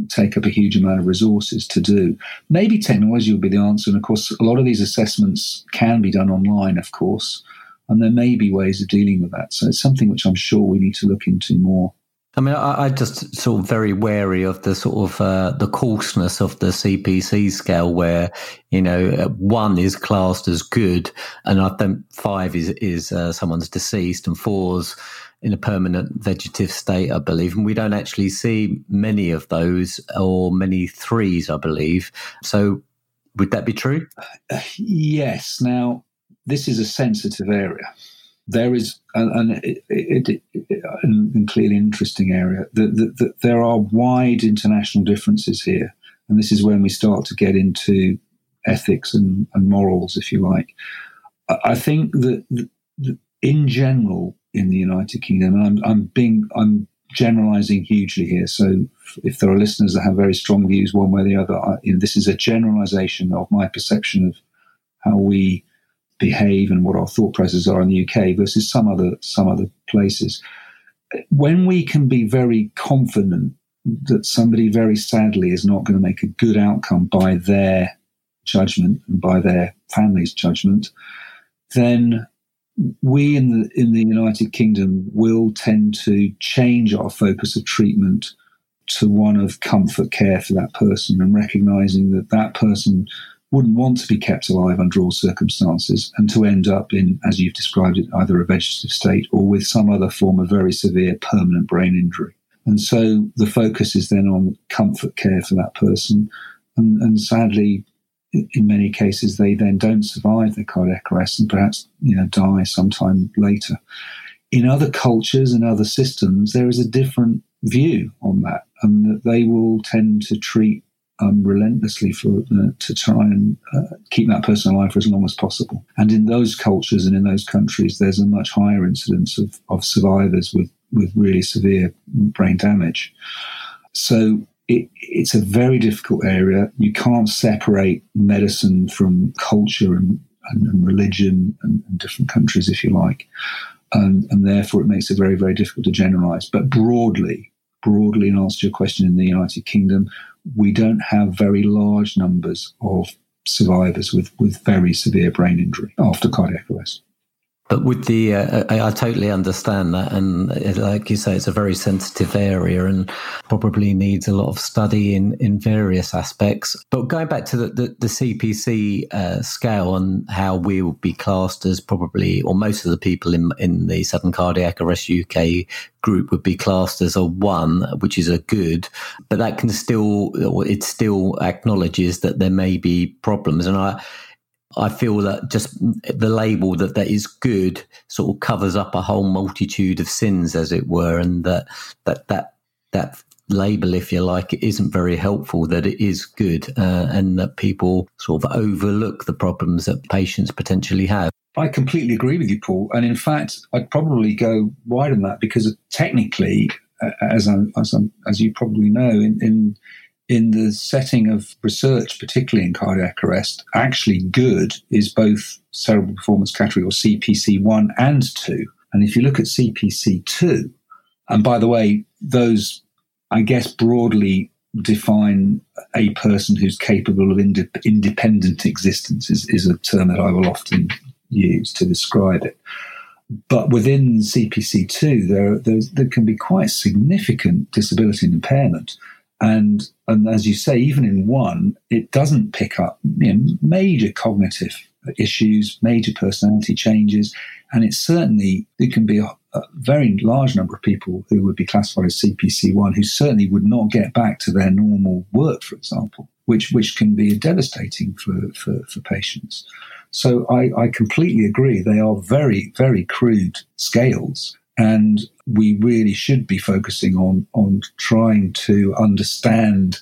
take up a huge amount of resources to do. Maybe technology will be the answer. And of course, a lot of these assessments can be done online, of course, and there may be ways of dealing with that. So it's something which I'm sure we need to look into more. I mean, I, I just sort of very wary of the sort of uh, the coarseness of the CPC scale, where you know one is classed as good, and I think five is is uh, someone's deceased, and four's in a permanent vegetative state, I believe. And we don't actually see many of those or many threes, I believe. So would that be true? Uh, yes. Now, this is a sensitive area. There is, it, and clearly interesting area, that the, the, there are wide international differences here And this is when we start to get into ethics and, and morals, if you like. I think that in general in the United Kingdom, I'm, I'm being I'm generalizing hugely here. So if there are listeners that have very strong views one way or the other, I, you know, this is a generalization of my perception of how we behave and what our thought processes are in the UK versus some other some other places. When we can be very confident that somebody very sadly is not going to make a good outcome by their judgment and by their family's judgment, then we in the in the United Kingdom will tend to change our focus of treatment to one of comfort care for that person and recognizing that that person wouldn't want to be kept alive under all circumstances and to end up in, as you've described it, either a vegetative state or with some other form of very severe permanent brain injury. And so the focus is then on comfort care for that person. And, and sadly, in many cases, they then don't survive the cardiac arrest and perhaps you know die sometime later. In other cultures and other systems, there is a different view on that, and that they will tend to treat um, relentlessly for uh, to try and uh, keep that person alive for as long as possible. And in those cultures and in those countries, there's a much higher incidence of, of survivors with with really severe brain damage. So it, it's a very difficult area. You can't separate medicine from culture and, and, and religion and, and, different countries, if you like. And, and therefore, it makes it very, very difficult to generalize. But broadly, broadly, in answer to your question, in the United Kingdom, we don't have very large numbers of survivors with, with very severe brain injury after cardiac arrest. But with the, uh, I, I, totally understand that, and uh, like you say, it's a very sensitive area and probably needs a lot of study in in various aspects. But going back to the the, the CPC uh, scale and how we will be classed as probably, or most of the people in in the Sudden Cardiac Arrest UK group would be classed as a one, which is a good, but that can still, it still acknowledges that there may be problems, and I I feel that just the label that that is good sort of covers up a whole multitude of sins, as it were, and that that that that label, if you like, it isn't very helpful. That it is good, uh, and that people sort of overlook the problems that patients potentially have. I completely agree with you, Paul. And in fact, I'd probably go wider than that because technically, uh, as I, as, I, as you probably know, in, in in the setting of research, particularly in cardiac arrest, actually good is both cerebral performance category or CPC 1 and 2. And if you look at CPC 2, and by the way, those, I guess, broadly define a person who's capable of ind- independent existence, is, is a term that I will often use to describe it. But within CPC2, there, there can be quite significant disability and impairment. And, and as you say, even in one, it doesn't pick up you know, major cognitive issues, major personality changes. And it certainly, it can be a, a, very large number of people who would be classified as CPC1 who certainly would not get back to their normal work, for example, which, which can be devastating for, for, for patients. So I, I completely agree. They are very, very crude scales. And we really should be focusing on, on trying to understand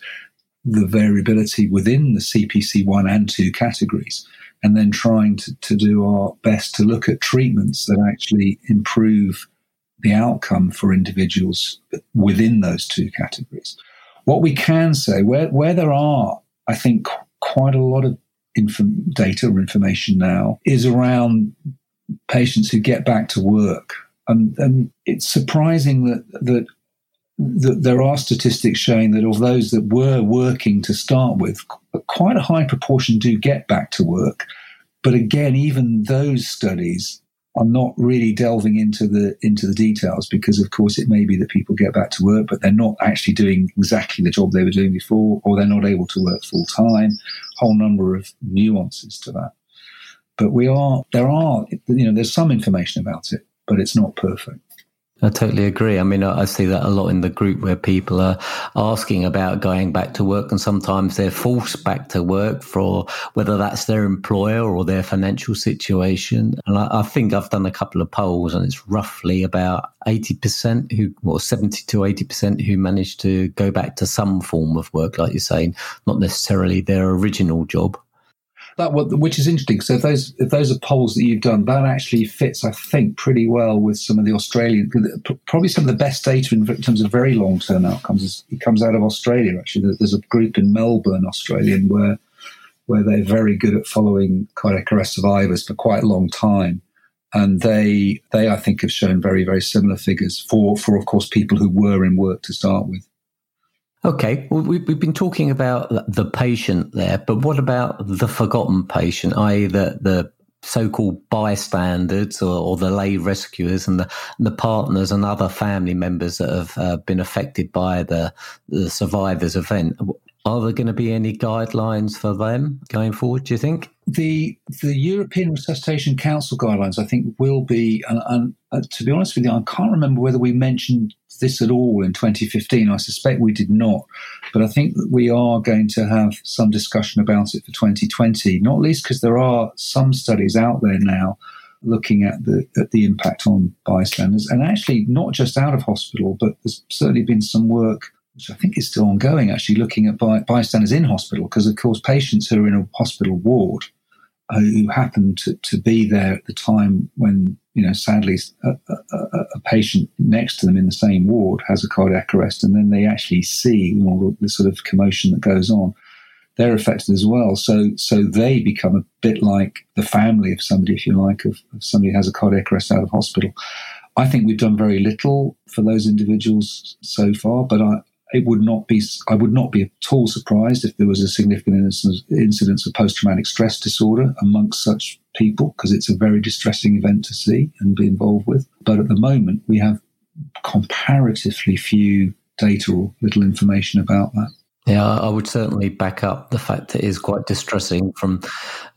the variability within the CPC 1 and 2 categories, and then trying to, to do our best to look at treatments that actually improve the outcome for individuals within those two categories. What we can say, where, where there are, I think, quite a lot of inf- data or information now, is around patients who get back to work and, and it's surprising that, that that there are statistics showing that of those that were working to start with, quite a high proportion do get back to work. But again, even those studies are not really delving into the into the details because, of course, it may be that people get back to work, but they're not actually doing exactly the job they were doing before, or they're not able to work full time. Whole number of nuances to that. But we are there are you know there's some information about it but it's not perfect. I totally agree. I mean, I see that a lot in the group where people are asking about going back to work, and sometimes they're forced back to work for whether that's their employer or their financial situation. And I, I think I've done a couple of polls, and it's roughly about 80% who, or 70 to 80% who manage to go back to some form of work, like you're saying, not necessarily their original job that which is interesting. So if those if those are polls that you've done, that actually fits, I think, pretty well with some of the Australian, probably some of the best data in terms of very long term outcomes. It comes out of Australia. Actually, there's a group in Melbourne, Australian, where where they're very good at following cardiac arrest survivors for quite a long time. And they, they, I think, have shown very, very similar figures for, for, of course, people who were in work to start with. Okay, well, we've been talking about the patient there, but what about the forgotten patient, i.e., the, the so-called bystanders or, or, the lay rescuers and the, the partners and other family members that have uh, been affected by the, the survivors event? Are there going to be any guidelines for them going forward? Do you think the the European Resuscitation Council guidelines? I think will be, and, and uh, to be honest with you, I can't remember whether we mentioned this at all in 2015. I suspect we did not, but I think that we are going to have some discussion about it for 2020. Not least because there are some studies out there now looking at the at the impact on bystanders, and actually not just out of hospital, but there's certainly been some work which I think is still ongoing, actually looking at by, bystanders in hospital, because of course patients who are in a hospital ward who happen to, to be there at the time when, you know, sadly a, a, a, patient next to them in the same ward has a cardiac arrest and then they actually see all the, the sort of commotion that goes on. They're affected as well. So, so they become a bit like the family of somebody, if you like, of, of somebody who has a cardiac arrest out of hospital. I think we've done very little for those individuals so far, but I, it would not be I would not be at all surprised if there was a significant incidence of post traumatic stress disorder amongst such people because it's a very distressing event to see and be involved with. But at the moment, we have comparatively few data or little information about that. Yeah, I would certainly back up the fact that it is quite distressing from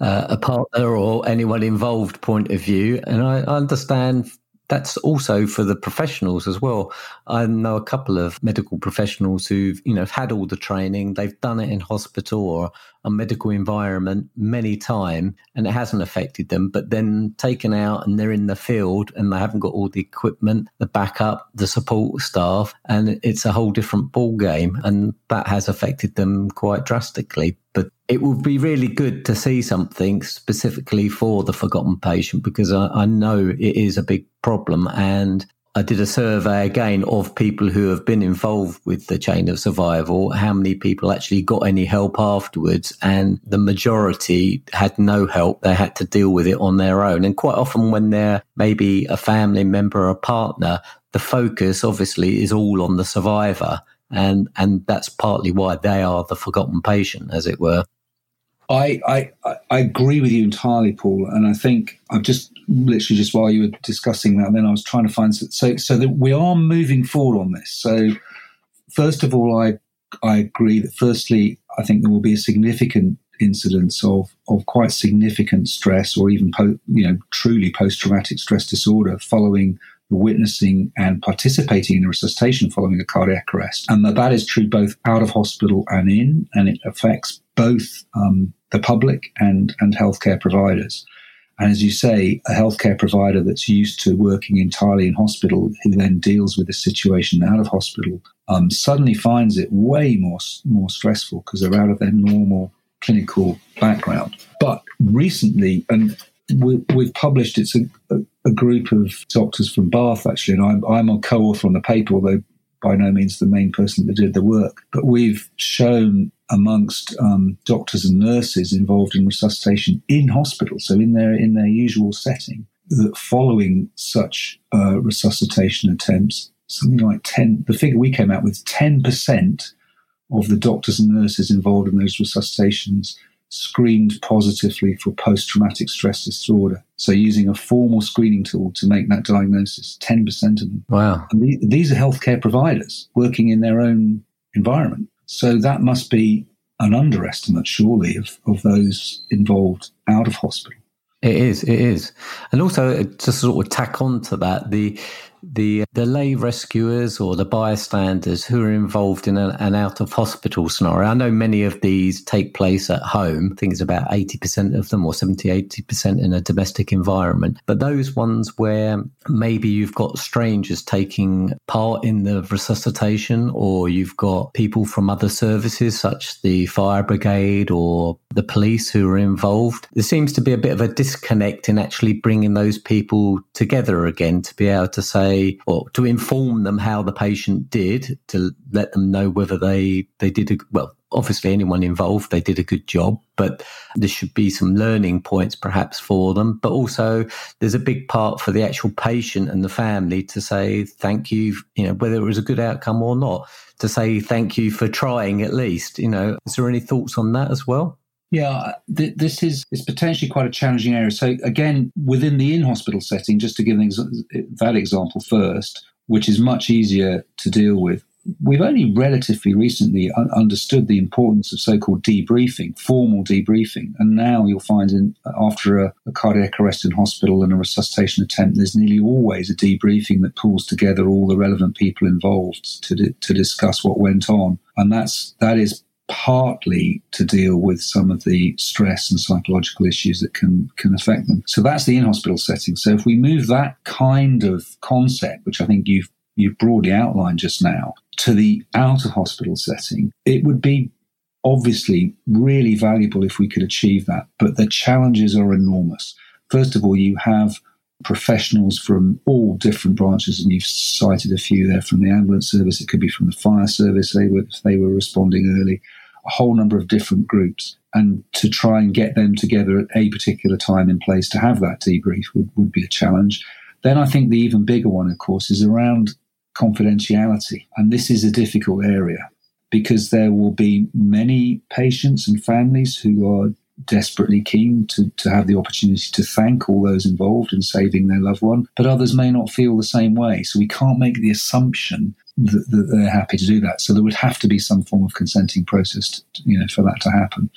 uh, a partner or anyone involved point of view. And I understand that's also for the professionals as well. I know a couple of medical professionals who've, you know, had all the training. They've done it in hospital or a medical environment many times and it hasn't affected them, but then taken out and they're in the field and they haven't got all the equipment, the backup, the support staff, and it's a whole different ball game. And that has affected them quite drastically. But it would be really good to see something specifically for the forgotten patient because I, I know it is a big problem and I did a survey again of people who have been involved with the chain of survival, how many people actually got any help afterwards. And the majority had no help. They had to deal with it on their own. And quite often when they're maybe a family member or a partner, the focus obviously is all on the survivor. And, and that's partly why they are the forgotten patient, as it were. I, I, I agree with you entirely, Paul. And I think I've just literally just while you were discussing that, then I was trying to find so so that we are moving forward on this. So first of all, I I agree that firstly, I think there will be a significant incidence of of quite significant stress or even po- you know truly post traumatic stress disorder following witnessing and participating in a resuscitation following a cardiac arrest, and that that is true both out of hospital and in, and it affects both um, the public and and healthcare providers. And as you say, a healthcare provider that's used to working entirely in hospital, who then deals with the situation out of hospital, um, suddenly finds it way more more stressful because they're out of their normal clinical background. But recently, and we, have published, it's a, a, a, group of doctors from Bath actually, and I'm, I'm a co-author on the paper, although by no means the main person that did the work. But we've shown amongst um, doctors and nurses involved in resuscitation in hospital, so in their in their usual setting, that following such uh, resuscitation attempts, something like ten. The figure we came out with ten percent of the doctors and nurses involved in those resuscitations screened positively for post traumatic stress disorder. So, using a formal screening tool to make that diagnosis, 10% of them. Wow. And these are healthcare providers working in their own environment. So, that must be an underestimate, surely, of, of those involved out of hospital. It is, it is. And also, uh, to sort of tack on to that, the the the lay rescuers or the bystanders who are involved in a, an out of hospital scenario. I know many of these take place at home. I think it's about 80% of them or 70, 80% in a domestic environment. But those ones where maybe you've got strangers taking part in the resuscitation or you've got people from other services such the fire brigade or the police who are involved, there seems to be a bit of a disconnect in actually bringing those people together again to be able to say or to inform them how the patient did to let them know whether they they did a, well obviously anyone involved they did a good job but there should be some learning points perhaps for them. But also there's a big part for the actual patient and the family to say thank you you know whether it was a good outcome or not to say thank you for trying at least you know. Is there any thoughts on that as well yeah, th- this is it's potentially quite a challenging area. So again, within the in-hospital setting, just to give ex- that example first, which is much easier to deal with, we've only relatively recently un- understood the importance of so-called debriefing, formal debriefing, and now you'll find in after a, a cardiac arrest in hospital and a resuscitation attempt, there's nearly always a debriefing that pulls together all the relevant people involved to di- to discuss what went on, and that's that is partly to deal with some of the stress and psychological issues that can can affect them. So that's the in-hospital setting. So if we move that kind of concept, which I think you've you've broadly outlined just now, to the out of hospital setting, it would be obviously really valuable if we could achieve that. But the challenges are enormous. First of all, you have professionals from all different branches, and you've cited a few there from the ambulance service. It could be from the fire service. They were they were responding early. A whole number of different groups, and to try and get them together at a particular time in place to have that debrief would, would be a challenge. Then I think the even bigger one, of course, is around confidentiality, and this is a difficult area because there will be many patients and families who are desperately keen to, to have the opportunity to thank all those involved in saving their loved one, but others may not feel the same way. So we can't make the assumption that, that they're happy to do that. So there would have to be some form of consenting process, to, you know, for that to happen.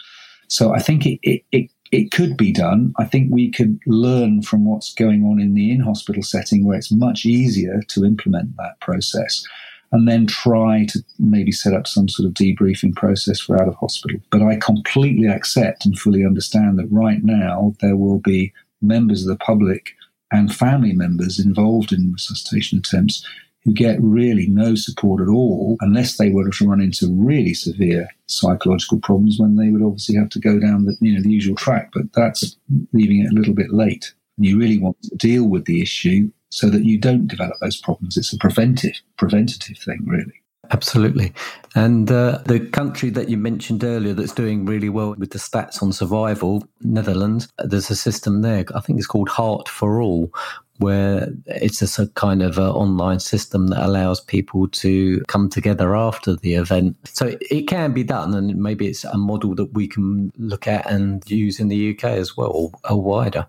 So I think it, it, it it could be done. I think we could learn from what's going on in the in hospital setting where it's much easier to implement that process and then try to maybe set up some sort of debriefing process for out of hospital. But I completely accept and fully understand that right now there will be members of the public and family members involved in resuscitation attempts who get really no support at all unless they were to run into really severe psychological problems when they would obviously have to go down the you know the usual track but that's leaving it a little bit late and you really want to deal with the issue so that you don't develop those problems. It's a preventive, preventative thing, really. Absolutely. And uh, the country that you mentioned earlier that's doing really well with the stats on survival, Netherlands, there's a system there. I think it's called Heart for All, where it's a kind of a online system that allows people to come together after the event. So it can be done, and maybe it's a model that we can look at and use in the UK as well, or, or wider.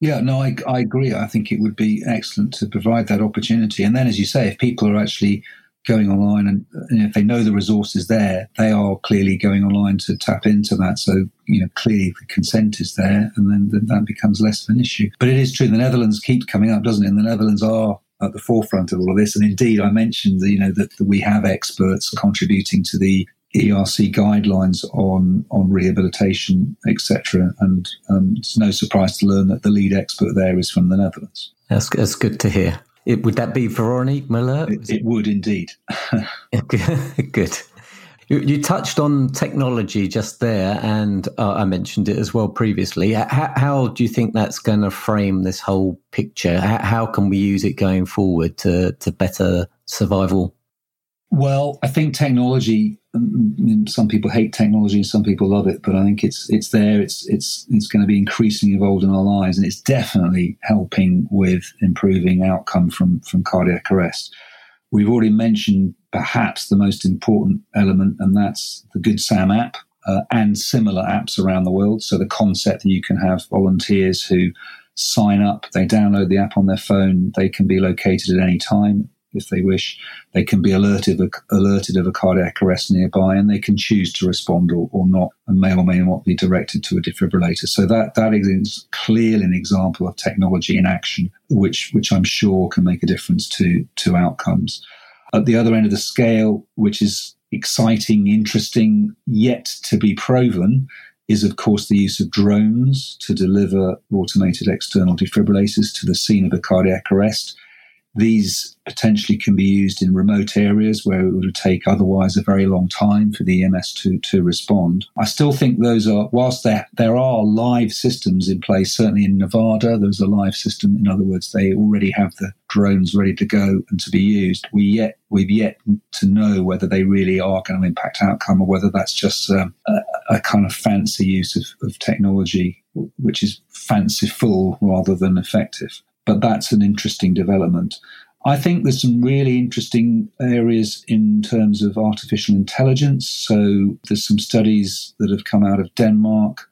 Yeah, no, I, I agree. I think it would be excellent to provide that opportunity. And then, as you say, if people are actually going online and, and if they know the resources there, they are clearly going online to tap into that. So, you know, clearly the consent is there and then, then that becomes less of an issue. But it is true, the Netherlands keeps coming up, doesn't it? And the Netherlands are at the forefront of all of this. And indeed, I mentioned, you know, that, that we have experts contributing to the ERC guidelines on on rehabilitation, etc. And um, it's no surprise to learn that the lead expert there is from the Netherlands. That's, that's good to hear. It, would that be Veronique Moulaert? It, it would indeed. good. You, you, touched on technology just there, and uh, I mentioned it as well previously. How, how do you think that's going to frame this whole picture? How, how can we use it going forward to, to better survival well, I think technology. Some people hate technology, and some people love it. But I think it's it's there. It's it's it's going to be increasingly involved in our lives, and it's definitely helping with improving outcome from from cardiac arrest. We've already mentioned perhaps the most important element, and that's the Good Sam app uh, and similar apps around the world. So the concept that you can have volunteers who sign up, they download the app on their phone, they can be located at any time if they wish. They can be alerted of, alerted of a cardiac arrest nearby, and they can choose to respond or, or not, and may or may not be directed to a defibrillator. So that that is clearly an example of technology in action, which which I'm sure can make a difference to to outcomes. At the other end of the scale, which is exciting, interesting, yet to be proven, is, of course, the use of drones to deliver automated external defibrillators to the scene of a cardiac arrest. These potentially can be used in remote areas where it would take otherwise a very long time for the EMS to, to respond. I still think those are, whilst there, there are live systems in place, certainly in Nevada, there's a live system. In other words, they already have the drones ready to go and to be used. We yet, we've yet to know whether they really are going to impact outcome or whether that's just um, a, a, kind of fancy use of, of technology, which is fanciful rather than effective but that's an interesting development. I think there's some really interesting areas in terms of artificial intelligence. So there's some studies that have come out of Denmark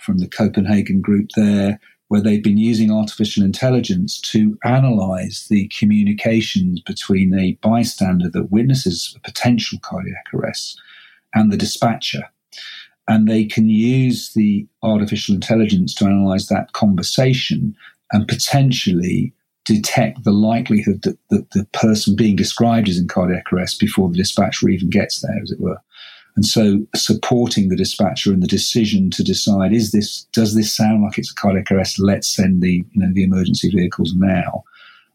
from the Copenhagen group there, where they've been using artificial intelligence to analyze the communications between a bystander that witnesses a potential cardiac arrest and the dispatcher. And they can use the artificial intelligence to analyze that conversation and potentially detect the likelihood that, that the person being described is in cardiac arrest before the dispatcher even gets there, as it were. And so supporting the dispatcher in the decision to decide is this does this sound like it's a cardiac arrest? Let's send the you know the emergency vehicles now.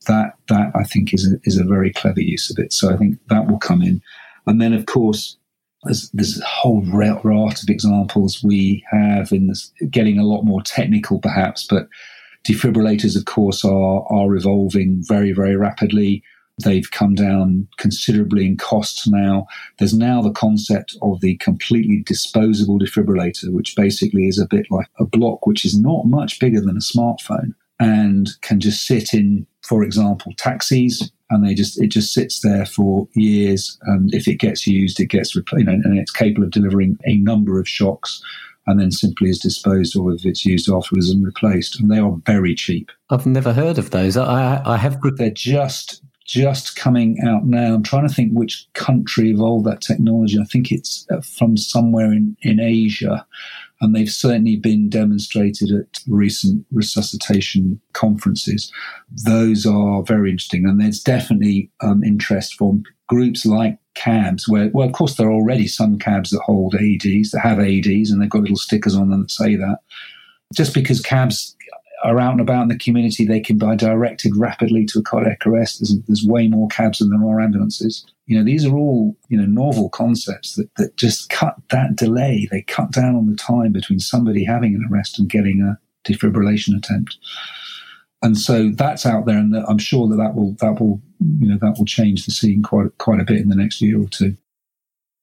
That that I think is a, is a very clever use of it. So I think that will come in. And then of course there's, there's a whole raft of examples we have in this getting a lot more technical perhaps, but Defibrillators, of course, are, are evolving very, very rapidly. They've come down considerably in cost now. There's now the concept of the completely disposable defibrillator, which basically is a bit like a block which is not much bigger than a smartphone and can just sit in, for example, taxis. And they just it just sits there for years, and if it gets used, it gets replaced, you know, and it's capable of delivering a number of shocks and then simply is disposed of if it's used afterwards and replaced. And they are very cheap. I've never heard of those. I, I have. They're just just coming out now. I'm trying to think which country evolved that technology. I think it's uh, from somewhere in, in Asia. And they've certainly been demonstrated at recent resuscitation conferences. Those are very interesting. And there's definitely um, interest from groups like cabs where, well, of course, there are already some cabs that hold AEDs, that have AEDs, and they've got little stickers on them that say that. Just because cabs are out and about in the community, they can be directed rapidly to a cardiac arrest. There's, there's way more cabs than there are ambulances. You know, these are all, you know, novel concepts that, that just cut that delay. They cut down on the time between somebody having an arrest and getting a defibrillation attempt and so that's out there, and I'm sure that that will that will you know that will change the scene quite quite a bit in the next year or two.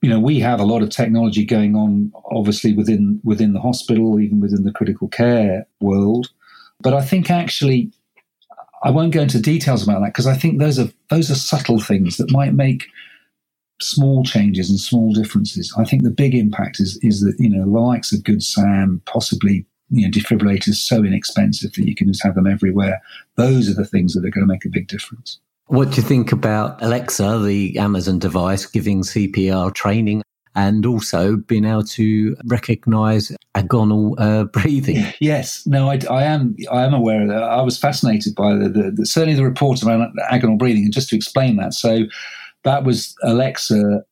You know, we have a lot of technology going on, obviously within within the hospital, even within the critical care world. But I think actually, I won't go into details about that because I think those are those are subtle things that might make small changes and small differences. I think the big impact is is that you know the likes of GoodSAM, possibly you know, defibrillators so inexpensive that you can just have them everywhere. Those are the things that are going to make a big difference. What do you think about Alexa, the Amazon device, giving CPR training and also being able to recognize agonal uh, breathing? Yes, no, I, I, am. I am aware of that. I was fascinated by the, the, the certainly the reports around agonal breathing, and just to explain that, so that was Alexa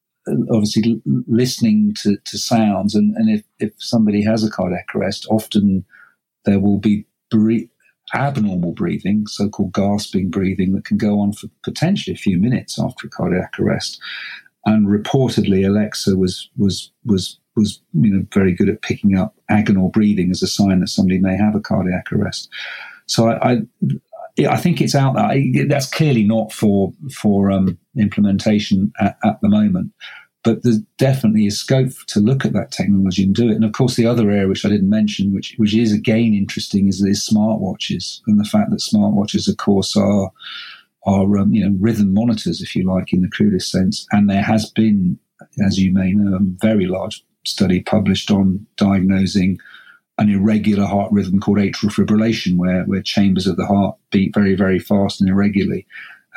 obviously listening to, to sounds. And, and if, if somebody has a cardiac arrest, often there will be bre- abnormal breathing, so called gasping breathing, that can go on for potentially a few minutes after a cardiac arrest. And reportedly, Alexa was was was was you know very good at picking up agonal breathing as a sign that somebody may have a cardiac arrest. So I, I I think it's out there. That's clearly not for for um, implementation at, at, the moment, but there's definitely a scope to look at that technology and do it. And of course, the other area which I didn't mention, which which is again interesting, is these smartwatches and the fact that smartwatches, of course, are are um, you know rhythm monitors, if you like, in the crudest sense. And there has been, as you may know, a very large study published on diagnosing an irregular heart rhythm called atrial fibrillation, where, where chambers of the heart beat very, very fast and irregularly.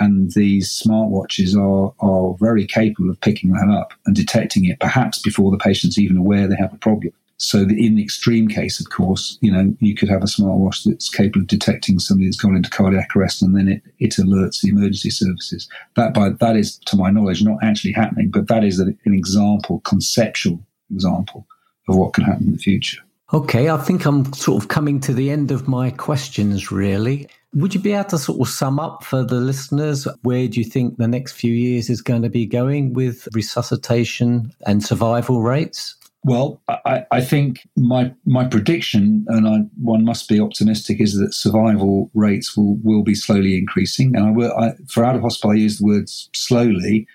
And these smartwatches are, are very capable of picking that up and detecting it perhaps before the patient's even aware they have a problem. So in the extreme case, of course, you know, you could have a smartwatch that's capable of detecting somebody that's gone into cardiac arrest and then it, it alerts the emergency services. That by that is, to my knowledge, not actually happening, but that is an example, conceptual example of what can happen in the future. Okay, I think I'm sort of coming to the end of my questions, really. Would you be able to sort of sum up for the listeners where do you think the next few years is going to be going with resuscitation and survival rates? Well, I, I, think my my prediction, and I, one must be optimistic, is that survival rates will, will be slowly increasing. And I will, I, for out of hospital, I use the words slowly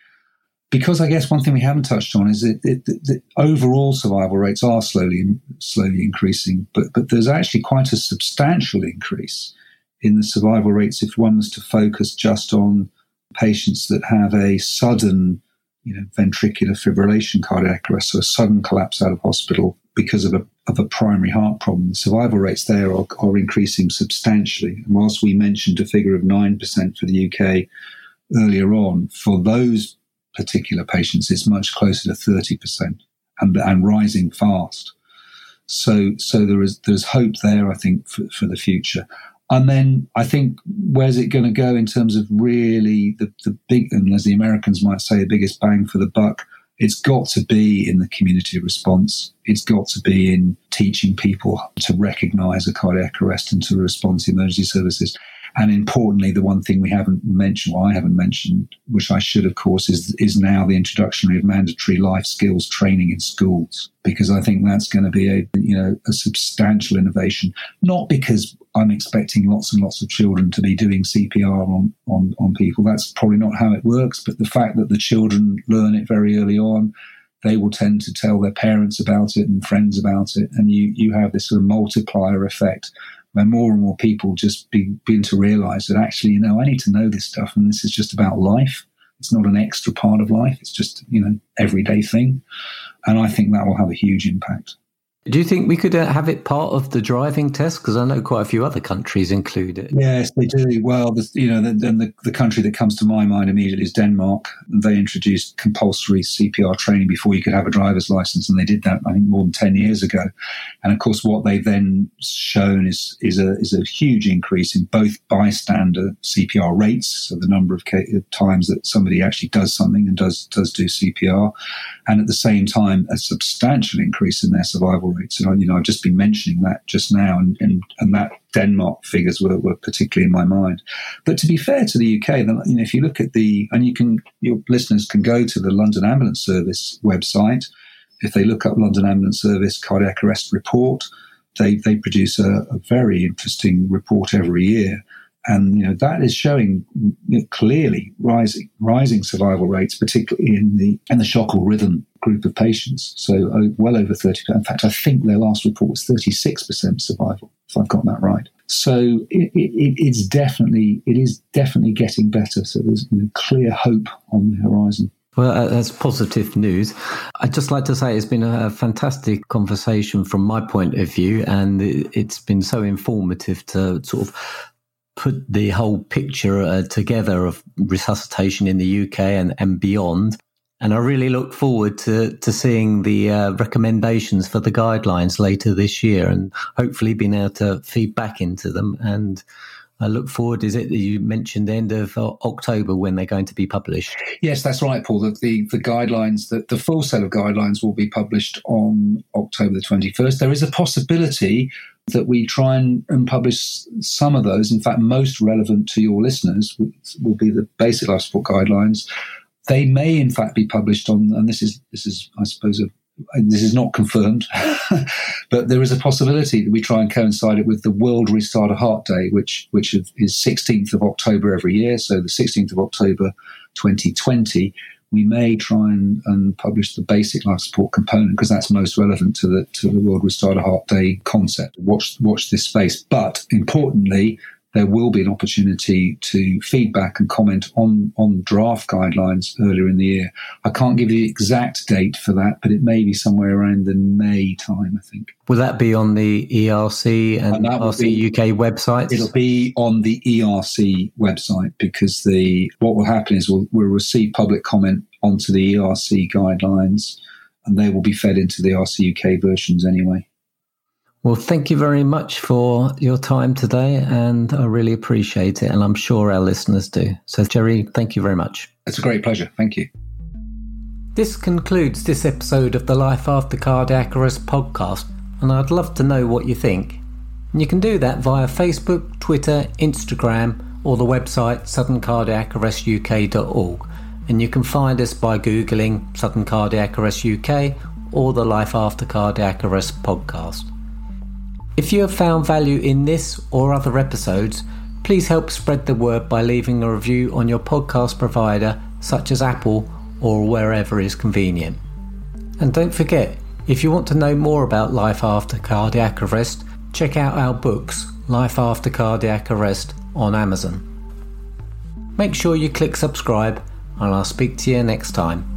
because I guess one thing we haven't touched on is that, the overall survival rates are slowly slowly increasing, but but there's actually quite a substantial increase in the survival rates if one was to focus just on patients that have a sudden you know, ventricular fibrillation cardiac arrest, so a sudden collapse out of hospital because of a, of a primary heart problem. The survival rates there are, are increasing substantially. And whilst we mentioned a figure of 9% for the UK earlier on, for those particular patients, it's much closer to 30% and, and rising fast. So, so there is there's hope there, I think, for, for the future. And then I think where's it going to go in terms of really the, the big, and as the Americans might say, the biggest bang for the buck? It's got to be in the community response. It's got to be in teaching people to recognize a cardiac arrest and to respond to emergency services. And importantly, the one thing we haven't mentioned, or I haven't mentioned, which I should, of course, is, is now the introduction of mandatory life skills training in schools, because I think that's going to be a, you know, a substantial innovation. Not because I'm expecting lots and lots of children to be doing CPR on, on, on people. That's probably not how it works. But the fact that the children learn it very early on, they will tend to tell their parents about it and friends about it. And you, you have this sort of multiplier effect where more and more people just be, begin to realize that actually, you know, I need to know this stuff and this is just about life. It's not an extra part of life. It's just, you know, everyday thing. And I think that will have a huge impact. Do you think we could uh, have it part of the driving test? Because I know quite a few other countries include it. Yes, they do. Well, the, you know, the, the, the, country that comes to my mind immediately is Denmark. They introduced compulsory CPR training before you could have a driver's license, and they did that I think more than ten years ago. And of course, what they've then shown is is a is a huge increase in both bystander CPR rates, so the number of times that somebody actually does something and does does do CPR, and at the same time a substantial increase in their survival rates. And you know, I've just been mentioning that just now, and and, and that Denmark figures were, were particularly in my mind. But to be fair to the UK, you know, if you look at the and you can your listeners can go to the London Ambulance Service website. If they look up London Ambulance Service cardiac arrest report, they they produce a, a very interesting report every year and you know that is showing know, clearly rising rising survival rates, particularly in the in the shock or rhythm group of patients. So oh, well over thirty. In fact, I think their last report was thirty six percent survival, if I've got that right. So it, it, it's definitely it is definitely getting better. So there's you know, clear hope on the horizon. Well, uh, that's positive news. I'd just like to say it's been a fantastic conversation from my point of view, and it's been so informative to sort of put the whole picture uh, together of resuscitation in the UK and, and beyond. And I really look forward to, to seeing the uh, recommendations for the guidelines later this year and hopefully being able to feed back into them. And I look forward. Is it that you mentioned the end of uh, October when they're going to be published? Yes, that's right, Paul. The, the, the guidelines, the, the full set of guidelines will be published on October the 21st. There is a possibility that we try and, and, publish some of those. In fact, most relevant to your listeners will be the basic life support guidelines. They may, in fact, be published on, and this is this is, I suppose, a, this is not confirmed, but there is a possibility that we try and coincide it with the World Restart a Heart Day, which which is 16th of October every year. So the 16th of October, 2020 we may try and, and publish the basic life support component because that's most relevant to the to the World Restart a Heart Day concept. Watch watch this space. But importantly, there will be an opportunity to feedback and comment on, on draft guidelines earlier in the year. I can't give you the exact date for that, but it may be somewhere around the May time, I think. Will that be on the ERC and, and RC be, UK websites? It'll be on the ERC website because the what will happen is we'll, we'll receive public comment onto the ERC guidelines and they will be fed into the RC UK versions anyway. Well, thank you very much for your time today, and I really appreciate it, and I'm sure our listeners do. So, Jerry, thank you very much. It's a great pleasure. Thank you. This concludes this episode of the Life After Cardiac Arrest podcast, and I'd love to know what you think. And you can do that via Facebook, Twitter, Instagram, or the website suddencardiacarrestuk.org. And you can find us by Googling Sudden Cardiac Arrest UK or the Life After Cardiac Arrest podcast. If you have found value in this or other episodes, please help spread the word by leaving a review on your podcast provider, such as Apple or wherever is convenient. And don't forget, if you want to know more about life after cardiac arrest, check out our books, Life After Cardiac Arrest, on Amazon. Make sure you click subscribe, and I'll speak to you next time.